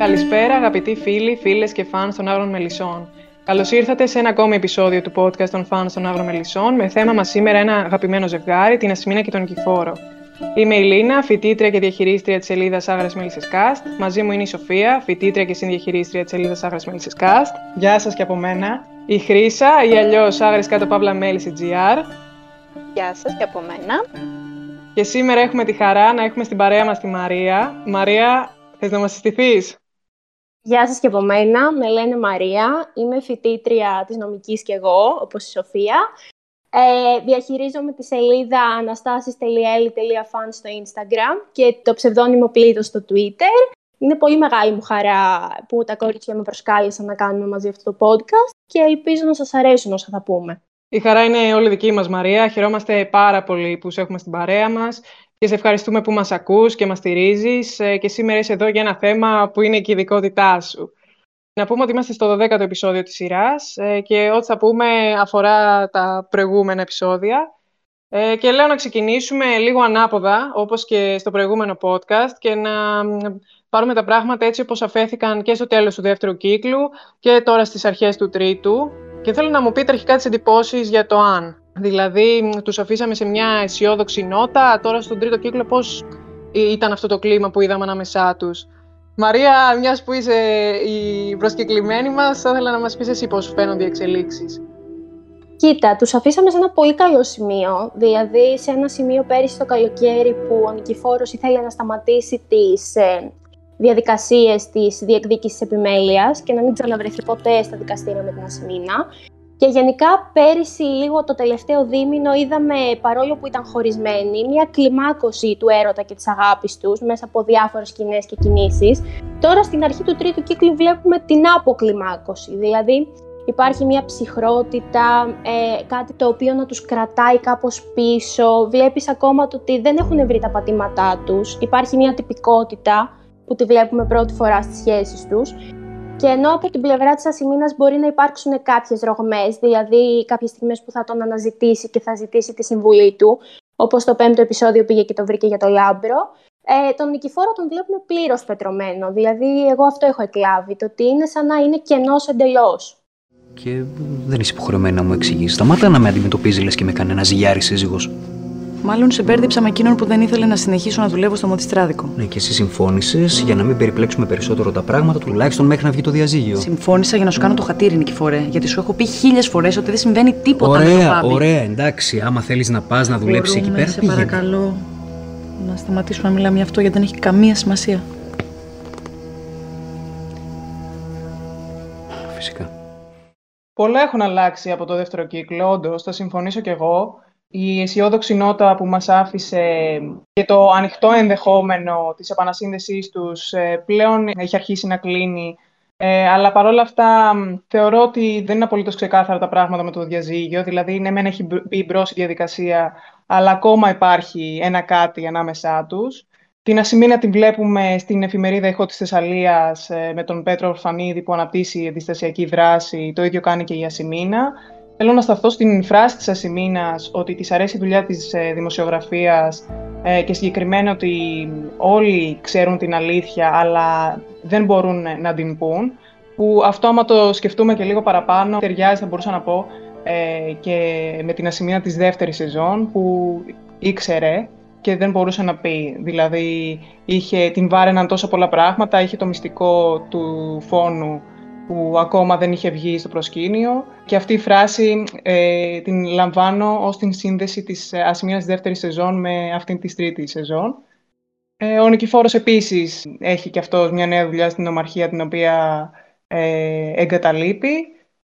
Καλησπέρα αγαπητοί φίλοι, φίλες και φαν των Άγρων Μελισσών. Καλώς ήρθατε σε ένα ακόμη επεισόδιο του podcast των φαν των Άγρων Μελισσών με θέμα μας σήμερα ένα αγαπημένο ζευγάρι, την Ασημίνα και τον Νικηφόρο. Είμαι η Λίνα, φοιτήτρια και διαχειρίστρια της σελίδας Άγρε Μέλισσε Cast. Μαζί μου είναι η Σοφία, φοιτήτρια και συνδιαχειρίστρια της σελίδας Άγρε Μέλισσε Cast. Γεια σας και από μένα. Η Χρήσα, ή αλλιώς Άγρε κάτω παύλα Μέλισσε GR. Γεια σας και από μένα. Και σήμερα έχουμε τη χαρά να έχουμε στην παρέα μας τη Μαρία. Μαρία, θες να μας συστηθείς; Γεια σας και από μένα, με λένε Μαρία, είμαι φοιτήτρια της νομικής και εγώ, όπως η Σοφία. Ε, διαχειρίζομαι τη σελίδα anastasis.eli.fan στο Instagram και το ψευδόνυμο Πλήτος στο Twitter. Είναι πολύ μεγάλη μου χαρά που τα κορίτσια με προσκάλεσαν να κάνουμε μαζί αυτό το podcast και ελπίζω να σας αρέσουν όσα θα πούμε. Η χαρά είναι όλη δική μας, Μαρία. Χαιρόμαστε πάρα πολύ που σε έχουμε στην παρέα μας και σε ευχαριστούμε που μας ακούς και μας στηρίζεις ε, και σήμερα είσαι εδώ για ένα θέμα που είναι και η ειδικότητά σου. Να πούμε ότι είμαστε στο 12ο επεισόδιο της σειράς ε, και ό,τι θα πούμε αφορά τα προηγούμενα επεισόδια. Ε, και λέω να ξεκινήσουμε λίγο ανάποδα, όπως και στο προηγούμενο podcast, και να πάρουμε τα πράγματα έτσι όπως αφέθηκαν και στο τέλος του δεύτερου κύκλου και τώρα στις αρχές του τρίτου. Και θέλω να μου πείτε αρχικά τις εντυπώσεις για το αν. Δηλαδή, τους αφήσαμε σε μια αισιόδοξη νότα, τώρα στον τρίτο κύκλο πώς ήταν αυτό το κλίμα που είδαμε ανάμεσά τους; Μαρία, μιας που είσαι η προσκεκλημένη μας, θα ήθελα να μας πεις εσύ πώς φαίνονται οι εξελίξεις. Κοίτα, τους αφήσαμε σε ένα πολύ καλό σημείο. Δηλαδή, σε ένα σημείο πέρυσι το καλοκαίρι που ο Νικηφόρος ήθελε να σταματήσει τις ε, διαδικασίες της διεκδίκησης επιμέλειας και να μην ξαναβρεθεί ποτέ στα δικαστήρια με την Ασημίνα. Και γενικά πέρυσι λίγο το τελευταίο δίμηνο είδαμε παρόλο που ήταν χωρισμένοι μια κλιμάκωση του έρωτα και της αγάπης τους μέσα από διάφορες σκηνές και κινήσεις. Τώρα στην αρχή του τρίτου κύκλου βλέπουμε την αποκλιμάκωση, δηλαδή υπάρχει μια ψυχρότητα, ε, κάτι το οποίο να τους κρατάει κάπως πίσω. Βλέπεις ακόμα το ότι δεν έχουν βρει τα πατήματά τους. Υπάρχει μια τυπικότητα που τη βλέπουμε πρώτη φορά στις σχέσεις τους. Και ενώ από την πλευρά της Ασημίνας μπορεί να υπάρξουν κάποιες ρογμές, δηλαδή κάποιες στιγμές που θα τον αναζητήσει και θα ζητήσει τη συμβουλή του, όπως το πέμπτο επεισόδιο πήγε και το βρήκε για το Λάμπρο, ε, τον Νικηφόρο τον βλέπουμε πλήρως πετρωμένο. Δηλαδή, εγώ αυτό έχω εκλάβει, το ότι είναι σαν να είναι κενός εντελώς. Και δεν είσαι υποχρεωμένη να μου εξηγήσεις. Σταμάτα να με αντιμετωπίζεις λες και με κανένα ζηλιάρη σύζυγο. Μάλλον σε μπέρδεψα με εκείνον που δεν ήθελε να συνεχίσω να δουλεύω στο μοδιστράδικο. Ναι, και εσύ συμφώνησες για να μην περιπλέξουμε περισσότερο τα πράγματα, τουλάχιστον μέχρι να βγει το διαζύγιο. Συμφώνησα για να σου κάνω το χατήρι, Νικηφόρε. Γιατί σου έχω πει χίλιες φορές ότι δεν συμβαίνει τίποτα ωραία, με το Ωραία, εντάξει. Άμα θέλεις να πας να δουλέψεις εκεί πέρα. Σε παρακαλώ να σταματήσουμε να μιλάμε για αυτό γιατί δεν έχει καμία σημασία. Φυσικά. Πολλά έχουν αλλάξει από το δεύτερο κύκλο, όντως, θα συμφωνήσω κι εγώ η αισιόδοξη νότα που μας άφησε και το ανοιχτό ενδεχόμενο της επανασύνδεσής τους ε, πλέον έχει αρχίσει να κλείνει. Ε, αλλά παρόλα αυτά θεωρώ ότι δεν είναι απολύτως ξεκάθαρα τα πράγματα με το διαζύγιο. Δηλαδή, ναι, μεν έχει μπει μπρος η διαδικασία, αλλά ακόμα υπάρχει ένα κάτι ανάμεσά τους. Την Ασημίνα την βλέπουμε στην εφημερίδα «Εχώ της Θεσσαλίας» ε, με τον Πέτρο Ορφανίδη που αναπτύσσει αντιστασιακή δράση. Το ίδιο κάνει και η Ασημίνα. Θέλω να σταθώ στην φράση της Ασημίνας ότι της αρέσει η δουλειά της ε, δημοσιογραφίας ε, και συγκεκριμένα ότι όλοι ξέρουν την αλήθεια αλλά δεν μπορούν να την πούν που αυτό άμα το σκεφτούμε και λίγο παραπάνω ταιριάζει θα μπορούσα να πω ε, και με την Ασημίνα της δεύτερης σεζόν που ήξερε και δεν μπορούσε να πει. Δηλαδή είχε, την βάρεναν τόσα πολλά πράγματα, είχε το μυστικό του φόνου που ακόμα δεν είχε βγει στο προσκήνιο. Και αυτή η φράση ε, την λαμβάνω ως την σύνδεση της ασημίας δεύτερης σεζόν με αυτήν της τρίτη σεζόν. Ε, ο Νικηφόρος επίσης έχει και αυτός μια νέα δουλειά στην ομαρχία την οποία ε, εγκαταλείπει.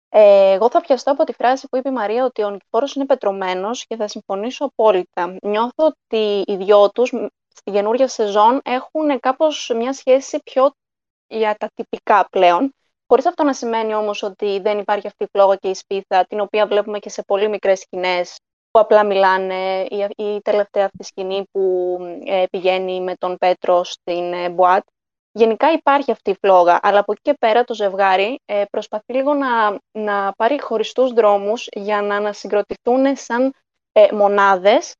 Ε, εγώ θα πιαστώ από τη φράση που είπε η Μαρία ότι ο Νικηφόρος είναι πετρωμένος και θα συμφωνήσω απόλυτα. Νιώθω ότι οι δυο τους στη καινούργια σεζόν έχουν κάπως μια σχέση πιο για τα τυπικά πλέον. Χωρίς αυτό να σημαίνει όμως ότι δεν υπάρχει αυτή η φλόγα και η σπίθα, την οποία βλέπουμε και σε πολύ μικρές σκηνές που απλά μιλάνε. Η, η τελευταία αυτή σκηνή που ε, πηγαίνει με τον Πέτρο στην ε, Μπουάτ. Γενικά υπάρχει αυτή η φλόγα, αλλά από εκεί και πέρα το ζευγάρι ε, προσπαθεί λίγο να, να πάρει χωριστούς δρόμους για να ανασυγκροτηθούν σαν ε, μονάδες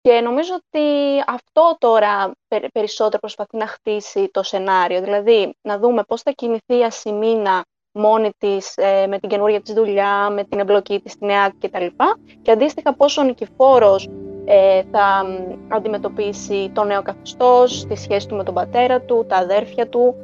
Και νομίζω ότι αυτό τώρα περισσότερο προσπαθεί να χτίσει το σενάριο. Δηλαδή, να δούμε πώς θα κινηθεί η Ασημίνα μόνη της, ε, με την καινούργια της δουλειά, με την εμπλοκή της στην ΕΑΚ κτλ. Και αντίστοιχα πόσο ο Νικηφόρος ε, θα αντιμετωπίσει το νέο καθεστώς, τη σχέση του με τον πατέρα του, τα αδέρφια του.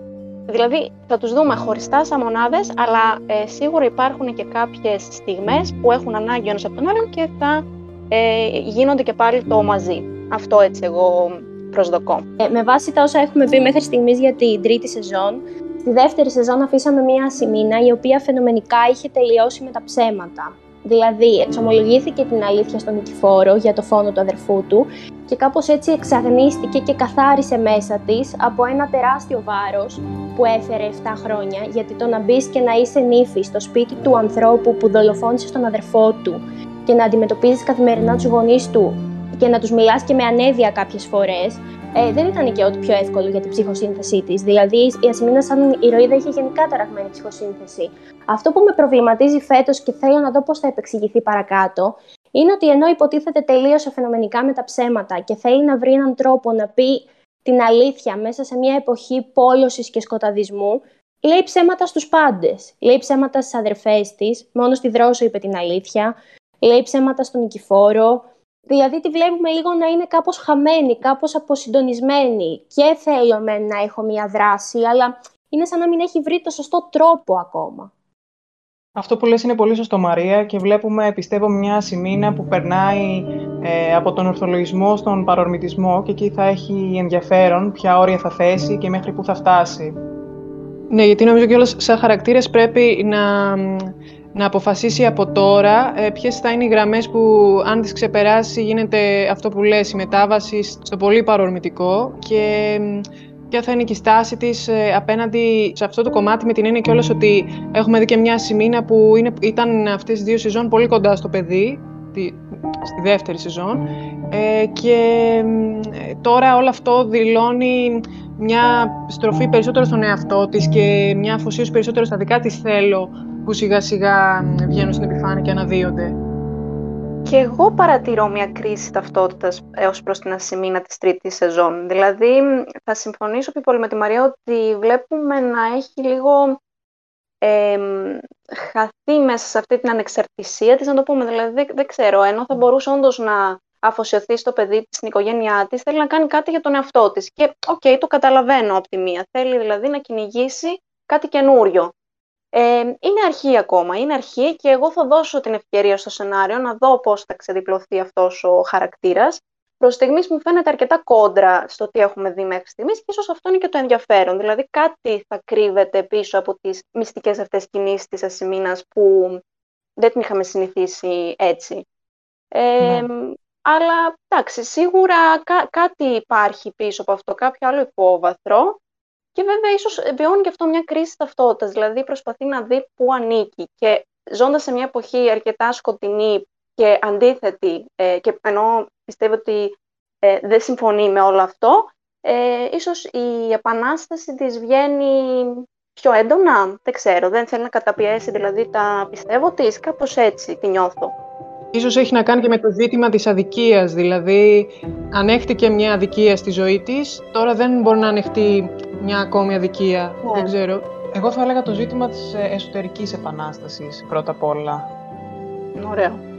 Δηλαδή θα τους δούμε χωριστά σαν μονάδες, αλλά ε, σίγουρα υπάρχουν και κάποιες στιγμές που έχουν ανάγκη ένας από τον άλλον και θα ε, γίνονται και πάλι το μαζί. Αυτό έτσι εγώ προσδοκώ. Ε, με βάση τα όσα έχουμε πει μέχρι στιγμής για την τρίτη σεζόν, στη δεύτερη σεζόν αφήσαμε μία ασημίνα η οποία φαινομενικά είχε τελειώσει με τα ψέματα. Δηλαδή, εξομολογήθηκε την αλήθεια στον Νικηφόρο για το φόνο του αδερφού του και κάπως έτσι εξαγνίστηκε και καθάρισε μέσα της από ένα τεράστιο βάρος που έφερε 7 χρόνια, γιατί το να μπεις και να είσαι νύφη στο σπίτι του ανθρώπου που δολοφόνησε τον αδερφό του και να αντιμετωπίζεις καθημερινά τους γονείς του και να τους μιλά και με ανέβεια κάποιες φορές, ε, δεν ήταν και ό,τι πιο εύκολο για την ψυχοσύνθεσή της. Δηλαδή, η Ασημίνα, σαν ηρωίδα, είχε γενικά ταραγμένη ψυχοσύνθεση. Αυτό που με προβληματίζει φέτος και θέλω να δω πώς θα επεξηγηθεί παρακάτω, είναι ότι ενώ υποτίθεται τελείωσε φαινομενικά με τα ψέματα και θέλει να βρει έναν τρόπο να πει την αλήθεια μέσα σε μια εποχή πόλωσης και σκοταδισμού, λέει ψέματα στους πάντες. Λέει ψέματα στις αδερφές της, μόνο στη Δρόσο είπε την αλήθεια, λέει ψέματα στον Νικηφόρο. Δηλαδή τη βλέπουμε λίγο να είναι κάπως χαμένη, κάπως αποσυντονισμένη και θέλω με να έχω μια δράση, αλλά είναι σαν να μην έχει βρει το σωστό τρόπο ακόμα. Αυτό που λες είναι πολύ σωστό Μαρία και βλέπουμε πιστεύω μια σημείνα που περνάει ε, από τον ορθολογισμό στον παρορμητισμό και εκεί θα έχει ενδιαφέρον ποια όρια θα θέσει και μέχρι που θα φτάσει. Ναι, γιατί νομίζω κιόλας σαν χαρακτήρες πρέπει να να αποφασίσει από τώρα ε, ποιες θα είναι οι γραμμές που αν τις ξεπεράσει γίνεται αυτό που λες, η μετάβαση στο πολύ παρορμητικό και ποια θα είναι και η στάση της ε, απέναντι σε αυτό το κομμάτι με την έννοια κιόλας ότι έχουμε δει και μια σημείνα που είναι, ήταν αυτές τις δύο σεζόν πολύ κοντά στο παιδί, τη, στη δεύτερη σεζόν ε, και τώρα όλο αυτό δηλώνει μια στροφή περισσότερο στον εαυτό της και μια αφοσίωση περισσότερο στα δικά της θέλω που σιγά σιγά βγαίνουν στην επιφάνεια και αναδύονται. Και εγώ παρατηρώ μια κρίση ταυτότητας ως προς την Ασημίνα της τρίτης σεζόν. Δηλαδή, θα συμφωνήσω πιο πολύ με τη Μαρία ότι βλέπουμε να έχει λίγο ε, χαθεί μέσα σε αυτή την ανεξαρτησία της, να το πούμε. Δηλαδή, δεν, ξέρω, ενώ θα μπορούσε όντως να αφοσιωθεί στο παιδί της, στην οικογένειά της, θέλει να κάνει κάτι για τον εαυτό της. Και, OK, okay, το καταλαβαίνω από τη μία. Θέλει δηλαδή να κυνηγήσει κάτι καινούριο. Ε, είναι αρχή ακόμα, είναι αρχή και εγώ θα δώσω την ευκαιρία στο σενάριο να δω πώς θα ξεδιπλωθεί αυτός ο χαρακτήρας. Προς στιγμής μου φαίνεται αρκετά κόντρα στο τι έχουμε δει μέχρι στιγμής και ίσως αυτό είναι και το ενδιαφέρον. Δηλαδή, κάτι θα κρύβεται πίσω από τις μυστικές αυτές κινήσεις της Ασημίνας που δεν την είχαμε συνηθίσει έτσι. Ε, ναι. Αλλά εντάξει, σίγουρα κάτι υπάρχει πίσω από αυτό, κάποιο άλλο υπόβαθρο. Και βέβαια, ίσως βιώνει και αυτό μια κρίση ταυτότητας. Δηλαδή, προσπαθεί να δει πού ανήκει. Και ζώντας σε μια εποχή αρκετά σκοτεινή και αντίθετη, ε, και ενώ πιστεύω ότι ε, δεν συμφωνεί με όλο αυτό, ε, ίσως η επανάσταση της βγαίνει πιο έντονα, δεν ξέρω, δεν θέλει να καταπιέσει δηλαδή τα πιστεύω της, κάπως έτσι τη νιώθω. Ίσως έχει να κάνει και με το ζήτημα της αδικίας, δηλαδή ανέχτηκε μια αδικία στη ζωή της, τώρα δεν μπορεί να ανεχτεί μια ακόμη αδικία, ναι. δεν ξέρω. Εγώ θα έλεγα το ζήτημα της ε, εσωτερικής επανάστασης πρώτα απ' όλα. Ωραίο.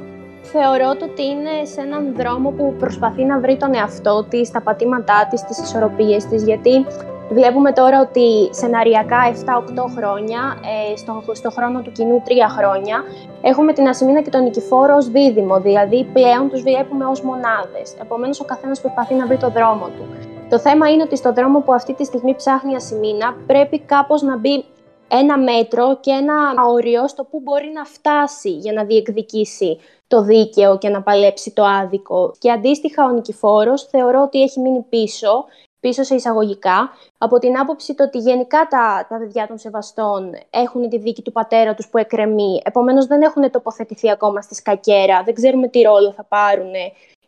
Θεωρώ ότι είναι σε έναν δρόμο που προσπαθεί να βρει τον εαυτό της, τα πατήματά της, τις ισορροπίες της, γιατί Βλέπουμε τώρα ότι σεναριακά 7-8 χρόνια, ε, στο, στο χρόνο του κοινού 3 χρόνια, έχουμε την Ασημίνα και τον Νικηφόρο ως δίδυμο, δηλαδή πλέον τους βλέπουμε ως μονάδες. Επομένως, ο καθένας προσπαθεί να βρει το δρόμο του. Το θέμα είναι ότι στο δρόμο που αυτή τη στιγμή ψάχνει η Ασημίνα πρέπει κάπως να μπει ένα μέτρο και ένα όριο στο που μπορεί να φτάσει για να διεκδικήσει το δίκαιο και να παλέψει το άδικο. Και αντίστοιχα ο Νικηφόρος θεωρώ ότι έχει μείνει πίσω πίσω σε εισαγωγικά, από την άποψη το ότι γενικά τα, τα παιδιά των σεβαστών έχουν τη δίκη του πατέρα τους που εκκρεμεί, επομένως δεν έχουν τοποθετηθεί ακόμα στη σκακέρα, δεν ξέρουμε τι ρόλο θα πάρουν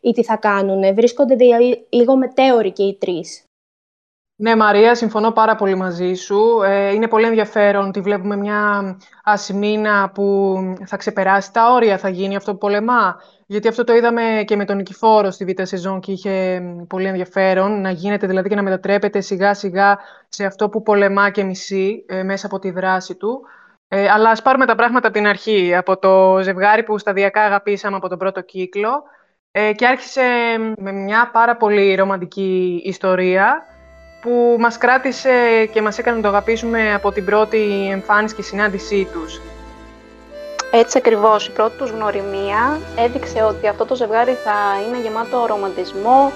ή τι θα κάνουν. Βρίσκονται λίγο μετέωροι και οι τρεις. Ναι, Μαρία, συμφωνώ πάρα πολύ μαζί σου. Ε, είναι πολύ ενδιαφέρον ότι βλέπουμε μια ασημίνα που θα ξεπεράσει τα όρια, θα γίνει αυτό που πολεμά. γιατί αυτό το είδαμε και με τον Νικηφόρο στη β' σεζόν και είχε πολύ ενδιαφέρον, να γίνεται δηλαδή και να μετατρέπεται σιγά σιγά σε αυτό που πολεμά και μισεί ε, μέσα από τη δράση του. Ε, αλλά ας πάρουμε τα πράγματα από την αρχή, από το ζευγάρι που σταδιακά αγαπήσαμε από τον πρώτο κύκλο ε, και άρχισε με μια πάρα πολύ ρομαντική ιστορία που μας κράτησε και μας έκανε να το αγαπήσουμε από την πρώτη εμφάνιση και συνάντησή τους. Έτσι ακριβώς, η πρώτη τους γνωριμία έδειξε ότι αυτό το ζευγάρι θα είναι γεμάτο ρομαντισμό,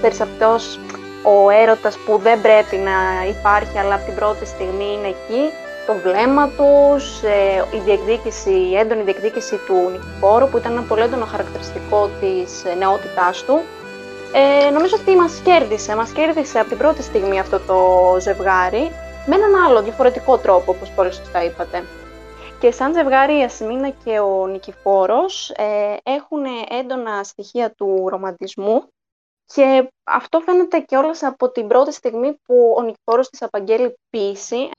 περιστατός ο έρωτας που δεν πρέπει να υπάρχει αλλά από την πρώτη στιγμή είναι εκεί, το βλέμμα τους, ε, η διεκδίκηση, η έντονη διεκδίκηση του Νικηφόρου που ήταν ένα πολύ έντονο χαρακτηριστικό της ε, νεότητάς του. Ε, νομίζω ότι μας κέρδισε, μας κέρδισε από την πρώτη στιγμή αυτό το ζευγάρι με έναν άλλο διαφορετικό τρόπο όπως πολύ σωστά είπατε. Και σαν ζευγάρι η Ασημίνα και ο Νικηφόρος ε, έχουν έντονα στοιχεία του ρομαντισμού και αυτό φαίνεται και όλες από την πρώτη στιγμή που ο Νικηφόρος της απαγγέλει πίση.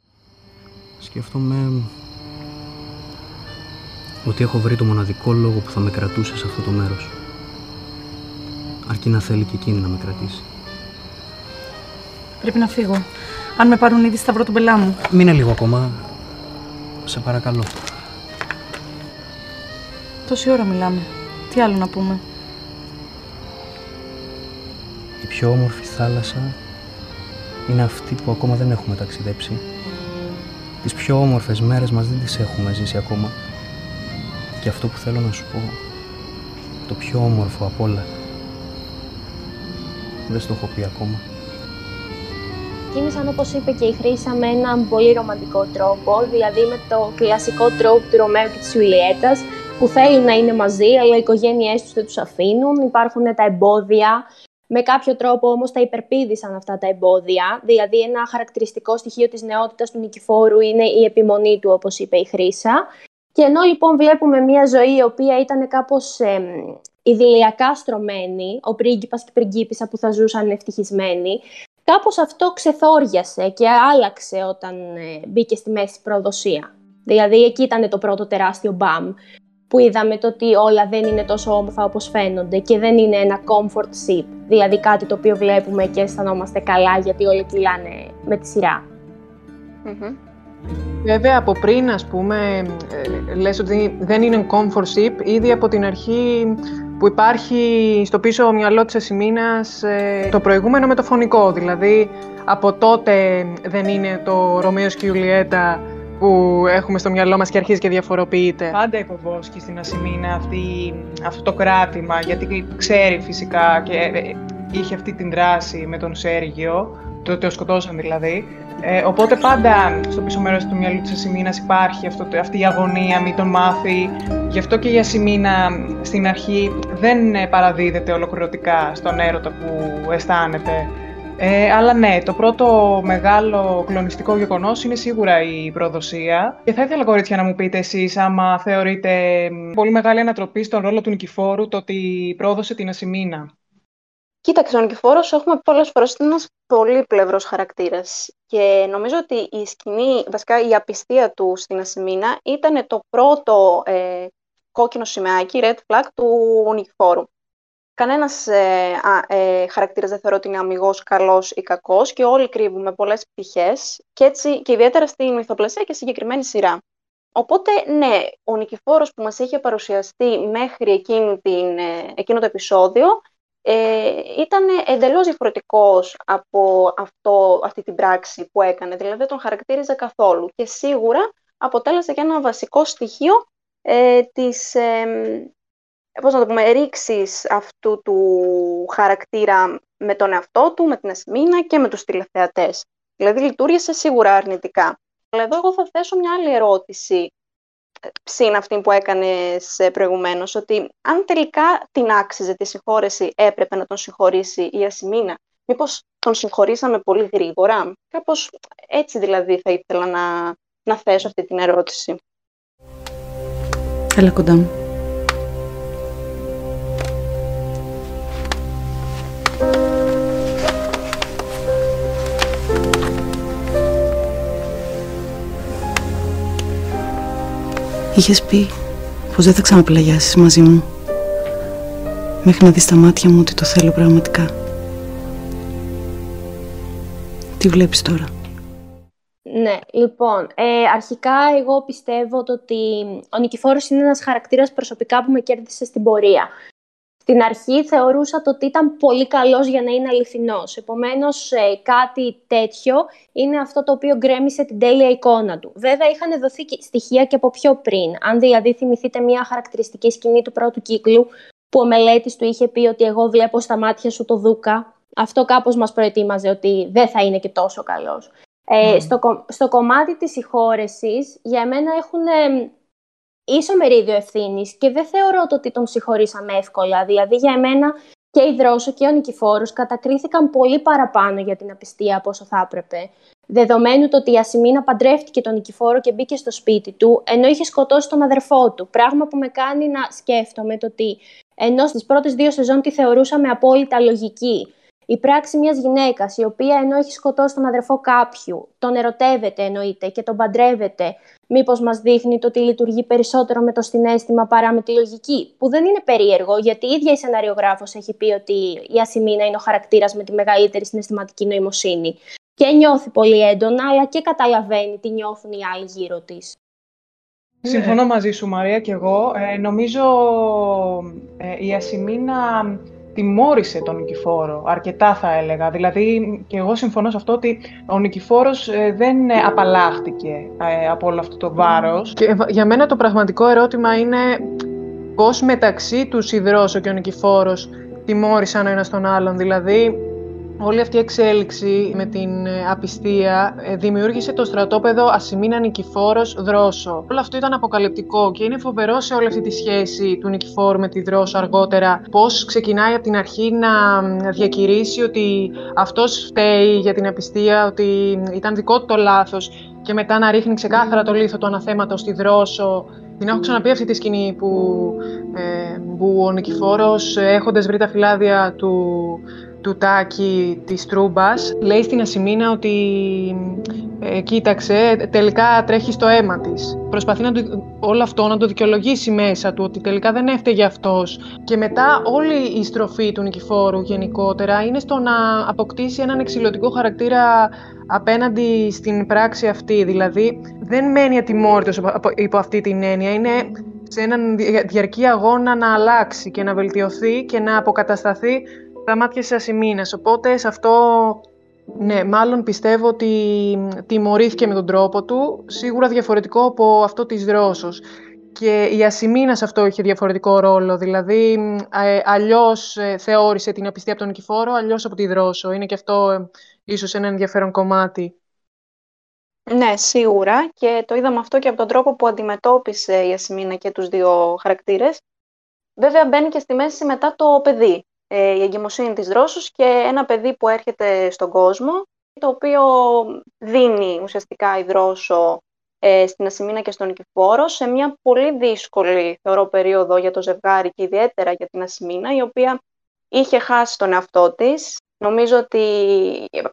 Σκέφτομαι ότι έχω βρει το μοναδικό λόγο που θα με κρατούσε σε αυτό το μέρος. Αρκεί να θέλει και εκείνη να με κρατήσει. Πρέπει να φύγω. Αν με πάρουν ήδη στα τον πελά μου. Μείνε λίγο ακόμα. Σε παρακαλώ. Τόση ώρα μιλάμε. Τι άλλο να πούμε; Η πιο όμορφη θάλασσα είναι αυτή που ακόμα δεν έχουμε ταξιδέψει. Τις πιο όμορφες μέρες μας δεν τις έχουμε ζήσει ακόμα. Και αυτό που θέλω να σου πω, το πιο όμορφο απ' όλα, δεν στο έχω πει ακόμα. Κίνησαν όπως είπε και η Χρύσα με έναν πολύ ρομαντικό τρόπο, δηλαδή με το κλασικό τρόπο του Ρωμαίου και της Ιουλιέτας, που θέλουν να είναι μαζί, αλλά οι οικογένειές τους δεν τους αφήνουν, υπάρχουν τα εμπόδια, με κάποιο τρόπο όμως τα υπερπίδησαν αυτά τα εμπόδια, δηλαδή ένα χαρακτηριστικό στοιχείο της νεότητας του Νικηφόρου είναι η επιμονή του, όπως είπε η Χρύσα. Και ενώ λοιπόν βλέπουμε μια ζωή η οποία ήταν κάπως ε, ιδηλιακά στρωμένη, ο πρίγκιπας και η πριγκίπισσα που θα ζούσαν ευτυχισμένοι, Κάπως αυτό ξεθόριασε και άλλαξε όταν ε, μπήκε στη μέση προδοσία. Δηλαδή εκεί ήταν το πρώτο τεράστιο μπαμ που είδαμε το ότι όλα δεν είναι τόσο όμορφα όπως φαίνονται και δεν είναι ένα comfort ship, δηλαδή κάτι το οποίο βλέπουμε και αισθανόμαστε καλά γιατί όλοι κυλάνε με τη σειρα Βέβαια, από πριν, ας πούμε, ε, λες ότι δεν είναι comfort ship, ήδη από την αρχή που υπάρχει στο πίσω μυαλό της Ασημίνας ε, το προηγούμενο με το φωνικό. Δηλαδή, από τότε δεν είναι το Ρωμαίος και η Ιουλιέτα που έχουμε στο μυαλό μας και αρχίζει και διαφοροποιείται. Πάντα υποβόσκει στην Ασημίνα αυτή, αυτό το κράτημα, γιατί ξέρει φυσικά και ε, είχε αυτή την δράση με τον Σέργιο, το ότι ο σκοτώσαν δηλαδή. Ε, οπότε πάντα στο πίσω μέρος του μυαλού της Ασημίνας υπάρχει αυτό, αυτή η αγωνία, μην τον μάθει. Γι' αυτό και η Ασημίνα στην αρχή δεν ε, παραδίδεται ολοκληρωτικά στον έρωτα που αισθάνεται. Ε, αλλά ναι, το πρώτο μεγάλο κλονιστικό γεγονός είναι σίγουρα η προδοσία. Και θα ήθελα, κορίτσια, να μου πείτε εσείς, άμα θεωρείτε πολύ μεγάλη ανατροπή στον ρόλο του Νικηφόρου το ότι πρόδωσε την Ασημίνα. Κοίταξε, ο Νικηφόρος έχουμε πολλές φορές είναι ένας πολύπλευρος χαρακτήρας και νομίζω ότι η σκηνή, βασικά η απιστία του στην Ασημίνα ήταν το πρώτο ε, κόκκινο σημαίακι, red flag του Νικηφόρου. Κανένας ε, ε, χαρακτήρας δεν θεωρώ ότι είναι αμυγός καλός ή κακός και όλοι κρύβουμε πολλές πτυχές και, έτσι, και ιδιαίτερα στη μυθοπλασία και συγκεκριμένη σειρά. Οπότε, ναι, ο Νικηφόρος που μας είχε παρουσιαστεί μέχρι εκείνη την, ε, εκείνο το επεισόδιο ε, ήταν εντελώς διαφορετικός από αυτό, αυτή την πράξη που έκανε. Δηλαδή δεν τον χαρακτήριζε καθόλου και σίγουρα αποτέλεσε και ένα βασικό στοιχείο ε, της ε, πώς να το πούμε, ρήξης αυτού του χαρακτήρα με τον εαυτό του, με την Ασμίνα και με τους τηλεθεατές. Δηλαδή λειτουργήσε σίγουρα αρνητικά. Αλλά εδώ εγώ θα θέσω μια άλλη ερώτηση ψήν αυτή που έκανες προηγουμένως, ότι αν τελικά την άξιζε τη συγχώρεση, έπρεπε να τον συγχωρήσει η Ασημίνα. Μήπως τον συγχωρήσαμε πολύ γρήγορα; Κάπως έτσι δηλαδή θα ήθελα να, να θέσω αυτή την ερώτηση. Έλα κοντά μου. Είχες πει πως δεν θα ξαναπλαγιάσεις μαζί μου. Μέχρι να δεις στα μάτια μου ότι το θέλω πραγματικά. Τι βλέπεις τώρα; Ναι, λοιπόν, ε, αρχικά εγώ πιστεύω ότι ο Νικηφόρος είναι ένας χαρακτήρας προσωπικά που με κέρδισε στην πορεία. Στην αρχή θεωρούσα το ότι ήταν πολύ καλός για να είναι αληθινός. Επομένως, ε, κάτι τέτοιο είναι αυτό το οποίο γκρέμισε την τέλεια εικόνα του. Βέβαια, είχαν δοθεί στοιχεία και από πιο πριν. Αν δηλαδή θυμηθείτε μια χαρακτηριστική σκηνή του πρώτου κύκλου, που ο μελέτης του είχε πει ότι εγώ βλέπω στα μάτια σου το Δούκα, αυτό κάπως μας προετοίμαζε ότι δεν θα είναι και τόσο καλός. Ε, στο, στο κομμάτι της συγχώρεσης, για μένα έχουν ε, ίσο μερίδιο ευθύνης και δεν θεωρώ το ότι τον συγχωρήσαμε εύκολα. Δηλαδή, για εμένα και η Δρόσο και ο Νικηφόρος κατακρίθηκαν πολύ παραπάνω για την απιστία από όσο θα έπρεπε. Δεδομένου το ότι η Ασημίνα παντρεύτηκε τον Νικηφόρο και μπήκε στο σπίτι του, ενώ είχε σκοτώσει τον αδερφό του. Πράγμα που με κάνει να σκέφτομαι το ότι ενώ στις πρώτες δύο σεζόν τη θεωρούσαμε απόλυτα λογική, η πράξη μιας γυναίκας, η οποία ενώ έχει σκοτώσει τον αδερφό κάποιου, τον ερωτεύεται εννοείται και τον παντρεύεται, μήπως μας δείχνει το ότι λειτουργεί περισσότερο με το συνέστημα παρά με τη λογική. Που δεν είναι περίεργο, γιατί η ίδια η σεναριογράφος έχει πει ότι η Ασημίνα είναι ο χαρακτήρας με τη μεγαλύτερη συναισθηματική νοημοσύνη. Και νιώθει πολύ έντονα, αλλά και καταλαβαίνει τι νιώθουν οι άλλοι γύρω της. Συμφωνώ μαζί σου Μαρία και εγώ. Ε, νομίζω ε, η Ασημίνα τιμώρησε τον Νικηφόρο, αρκετά θα έλεγα. Δηλαδή, και εγώ συμφωνώ σε αυτό ότι ο Νικηφόρος ε, δεν ε, απαλλάχτηκε ε, από όλο αυτό το βάρος. Και για μένα το πραγματικό ερώτημα είναι πώς μεταξύ του η Δρόσο και ο Νικηφόρος τιμώρησαν ο ένας τον άλλον. Δηλαδή, Όλη αυτή η εξέλιξη με την ε, απιστία ε, δημιούργησε το στρατόπεδο Ασημίνα Νικηφόρος Δρόσο. Όλο αυτό ήταν αποκαλυπτικό και είναι φοβερό σε όλη αυτή τη σχέση του Νικηφόρου με τη Δρόσο αργότερα. Πώς ξεκινάει από την αρχή να διακηρύσει ότι αυτός φταίει για την απιστία, ότι ήταν δικό του το λάθος και μετά να ρίχνει ξεκάθαρα το λίθο του αναθέματος στη Δρόσο την έχω ξαναπεί αυτή τη σκηνή που, ε, που ο Νικηφόρος έχοντας βρει τα φυλάδια του του Τάκη της Τρούμπας λέει στην Ασημίνα ότι ε, κοίταξε, τελικά τρέχει στο αίμα της. Προσπαθεί να το, όλο αυτό να το δικαιολογήσει μέσα του, ότι τελικά δεν έφταιγε αυτός. Και μετά όλη η στροφή του Νικηφόρου γενικότερα είναι στο να αποκτήσει έναν εξηλωτικό χαρακτήρα απέναντι στην πράξη αυτή. Δηλαδή δεν μένει ατιμόρυτος υπό αυτή την έννοια, είναι σε έναν διαρκή αγώνα να αλλάξει και να βελτιωθεί και να αποκατασταθεί τα μάτια της Ασημίνας. Οπότε σε αυτό, ναι, μάλλον πιστεύω ότι τιμωρήθηκε με τον τρόπο του, σίγουρα διαφορετικό από αυτό της Δρόσος. Και η Ασημίνας σε αυτό είχε διαφορετικό ρόλο, δηλαδή ε, αλλιώς ε, θεώρησε την απιστία από τον Νικηφόρο, αλλιώς από τη Δρόσο. Είναι και αυτό ε, ίσως ένα ενδιαφέρον κομμάτι. Ναι, σίγουρα. Και το είδαμε αυτό και από τον τρόπο που αντιμετώπισε η Ασημίνα και τους δύο χαρακτήρες. Βέβαια μπαίνει και στη μέση μετά το παιδί. Ε, η εγκυμοσύνη της δρόσους και ένα παιδί που έρχεται στον κόσμο, το οποίο δίνει ουσιαστικά η δρόσο ε, στην Ασημίνα και στον Νικηφόρο σε μια πολύ δύσκολη, θεωρώ, περίοδο για το ζευγάρι και ιδιαίτερα για την Ασημίνα, η οποία είχε χάσει τον εαυτό της. Νομίζω ότι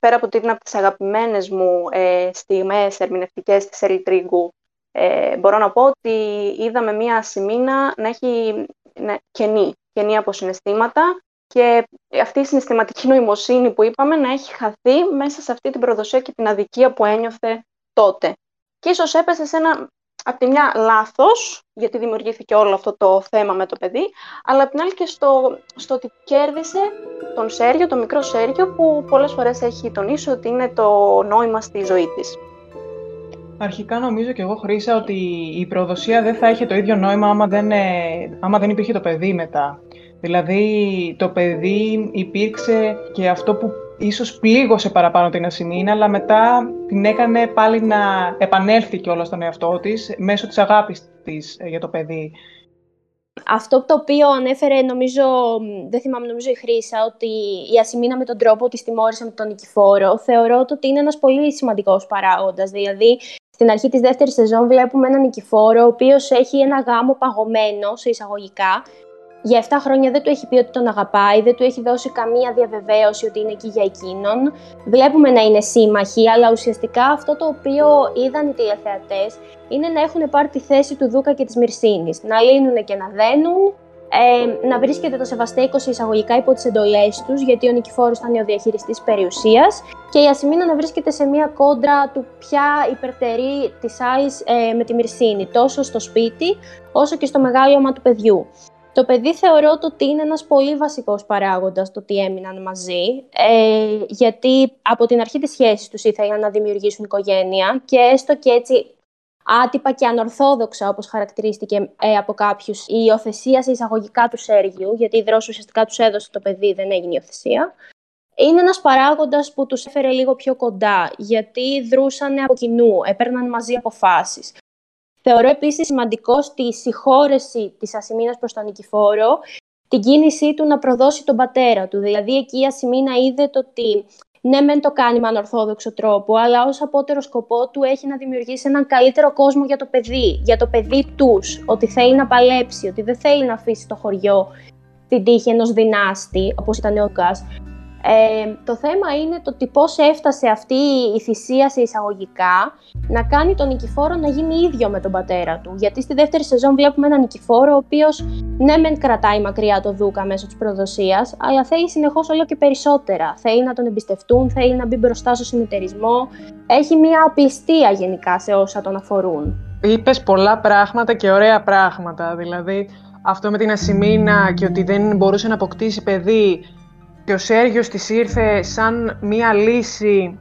πέρα από ότι είναι από τις αγαπημένες μου ε, στιγμές ερμηνευτικές της Ελιτρίγκου, ε, μπορώ να πω ότι είδαμε μια Ασημίνα να έχει ναι, κενή, κενή από συναισθήματα και αυτή η συναισθηματική νοημοσύνη που είπαμε να έχει χαθεί μέσα σε αυτή την προδοσία και την αδικία που ένιωθε τότε. Και ίσως έπεσε σε ένα, από τη μια λάθος, γιατί δημιουργήθηκε όλο αυτό το θέμα με το παιδί, αλλά απ' την άλλη και στο, στο ότι κέρδισε τον Σέργιο, τον μικρό Σέργιο, που πολλές φορές έχει τονίσει ότι είναι το νόημα στη ζωή της. Αρχικά νομίζω και εγώ χρήσα ότι η προδοσία δεν θα είχε το ίδιο νόημα άμα δεν, ε, άμα δεν υπήρχε το παιδί μετά. Δηλαδή το παιδί υπήρξε και αυτό που ίσως πλήγωσε παραπάνω την Ασημίνα, αλλά μετά την έκανε πάλι να επανέλθει και όλα στον εαυτό της μέσω της αγάπης της ε, για το παιδί. Αυτό το οποίο ανέφερε, νομίζω, δεν θυμάμαι, νομίζω η Χρύσα, ότι η Ασημίνα με τον τρόπο της τιμώρησε με τον Νικηφόρο, θεωρώ ότι είναι ένας πολύ σημαντικός παράγοντας. Δηλαδή, στην αρχή της δεύτερης σεζόν βλέπουμε έναν Νικηφόρο, ο οποίος έχει ένα γάμο παγωμένο, σε εισαγωγικά, για 7 χρόνια δεν του έχει πει ότι τον αγαπάει, δεν του έχει δώσει καμία διαβεβαίωση ότι είναι εκεί για εκείνον. Βλέπουμε να είναι σύμμαχοι, αλλά ουσιαστικά αυτό το οποίο είδαν οι τηλεθεατές είναι να έχουν πάρει τη θέση του Δούκα και της Μυρσίνης. Να λύνουν και να δένουν, ε, να βρίσκεται το Σεβαστέικο εισαγωγικά υπό τις εντολές τους, γιατί ο Νικηφόρος ήταν ο διαχειριστή περιουσίας, και η Ασημίνα να βρίσκεται σε μία κόντρα του ποια υπερτερεί της άλλης ε, με τη Μυρσίνη, τόσο στο σπίτι όσο και στο μεγάλωμα του παιδιού. Το παιδί θεωρώ ότι είναι ένας πολύ βασικός παράγοντας το ότι έμειναν μαζί, ε, γιατί από την αρχή της σχέσης τους ήθελαν να δημιουργήσουν οικογένεια και έστω και έτσι άτυπα και ανορθόδοξα, όπως χαρακτηρίστηκε ε, από κάποιους, η υιοθεσία σε εισαγωγικά του Σέργιου, γιατί η δρόση ουσιαστικά τους έδωσε το παιδί, δεν έγινε υιοθεσία. Είναι ένας παράγοντας που τους έφερε λίγο πιο κοντά, γιατί δρούσαν από κοινού, έπαιρναν μαζί αποφάσεις. Θεωρώ επίσης σημαντικό στη συγχώρεση της Ασημίνας προς τον Νικηφόρο την κίνησή του να προδώσει τον πατέρα του. Δηλαδή εκεί η Ασημίνα είδε το ότι ναι, μεν το κάνει με ανορθόδοξο τρόπο, αλλά ως απότερο σκοπό του έχει να δημιουργήσει έναν καλύτερο κόσμο για το παιδί, για το παιδί τους, ότι θέλει να παλέψει, ότι δεν θέλει να αφήσει το χωριό την τύχη ενός δυνάστη, όπως ήταν ο Κάς. Ε, το θέμα είναι το ότι πώς έφτασε αυτή η θυσία σε εισαγωγικά να κάνει τον Νικηφόρο να γίνει ίδιο με τον πατέρα του. Γιατί στη δεύτερη σεζόν βλέπουμε έναν Νικηφόρο ο οποίος ναι μεν κρατάει μακριά το Δούκα μέσω της προδοσίας αλλά θέλει συνεχώς όλο και περισσότερα. Θέλει να τον εμπιστευτούν, θέλει να μπει μπροστά στο συνεταιρισμό. Έχει μια απληστία γενικά σε όσα τον αφορούν. Είπες πολλά πράγματα και ωραία πράγματα. Δηλαδή αυτό με την Ασημίνα και ότι δεν μπορούσε να αποκτήσει παιδί και ο Σέργιος της ήρθε σαν μία λύση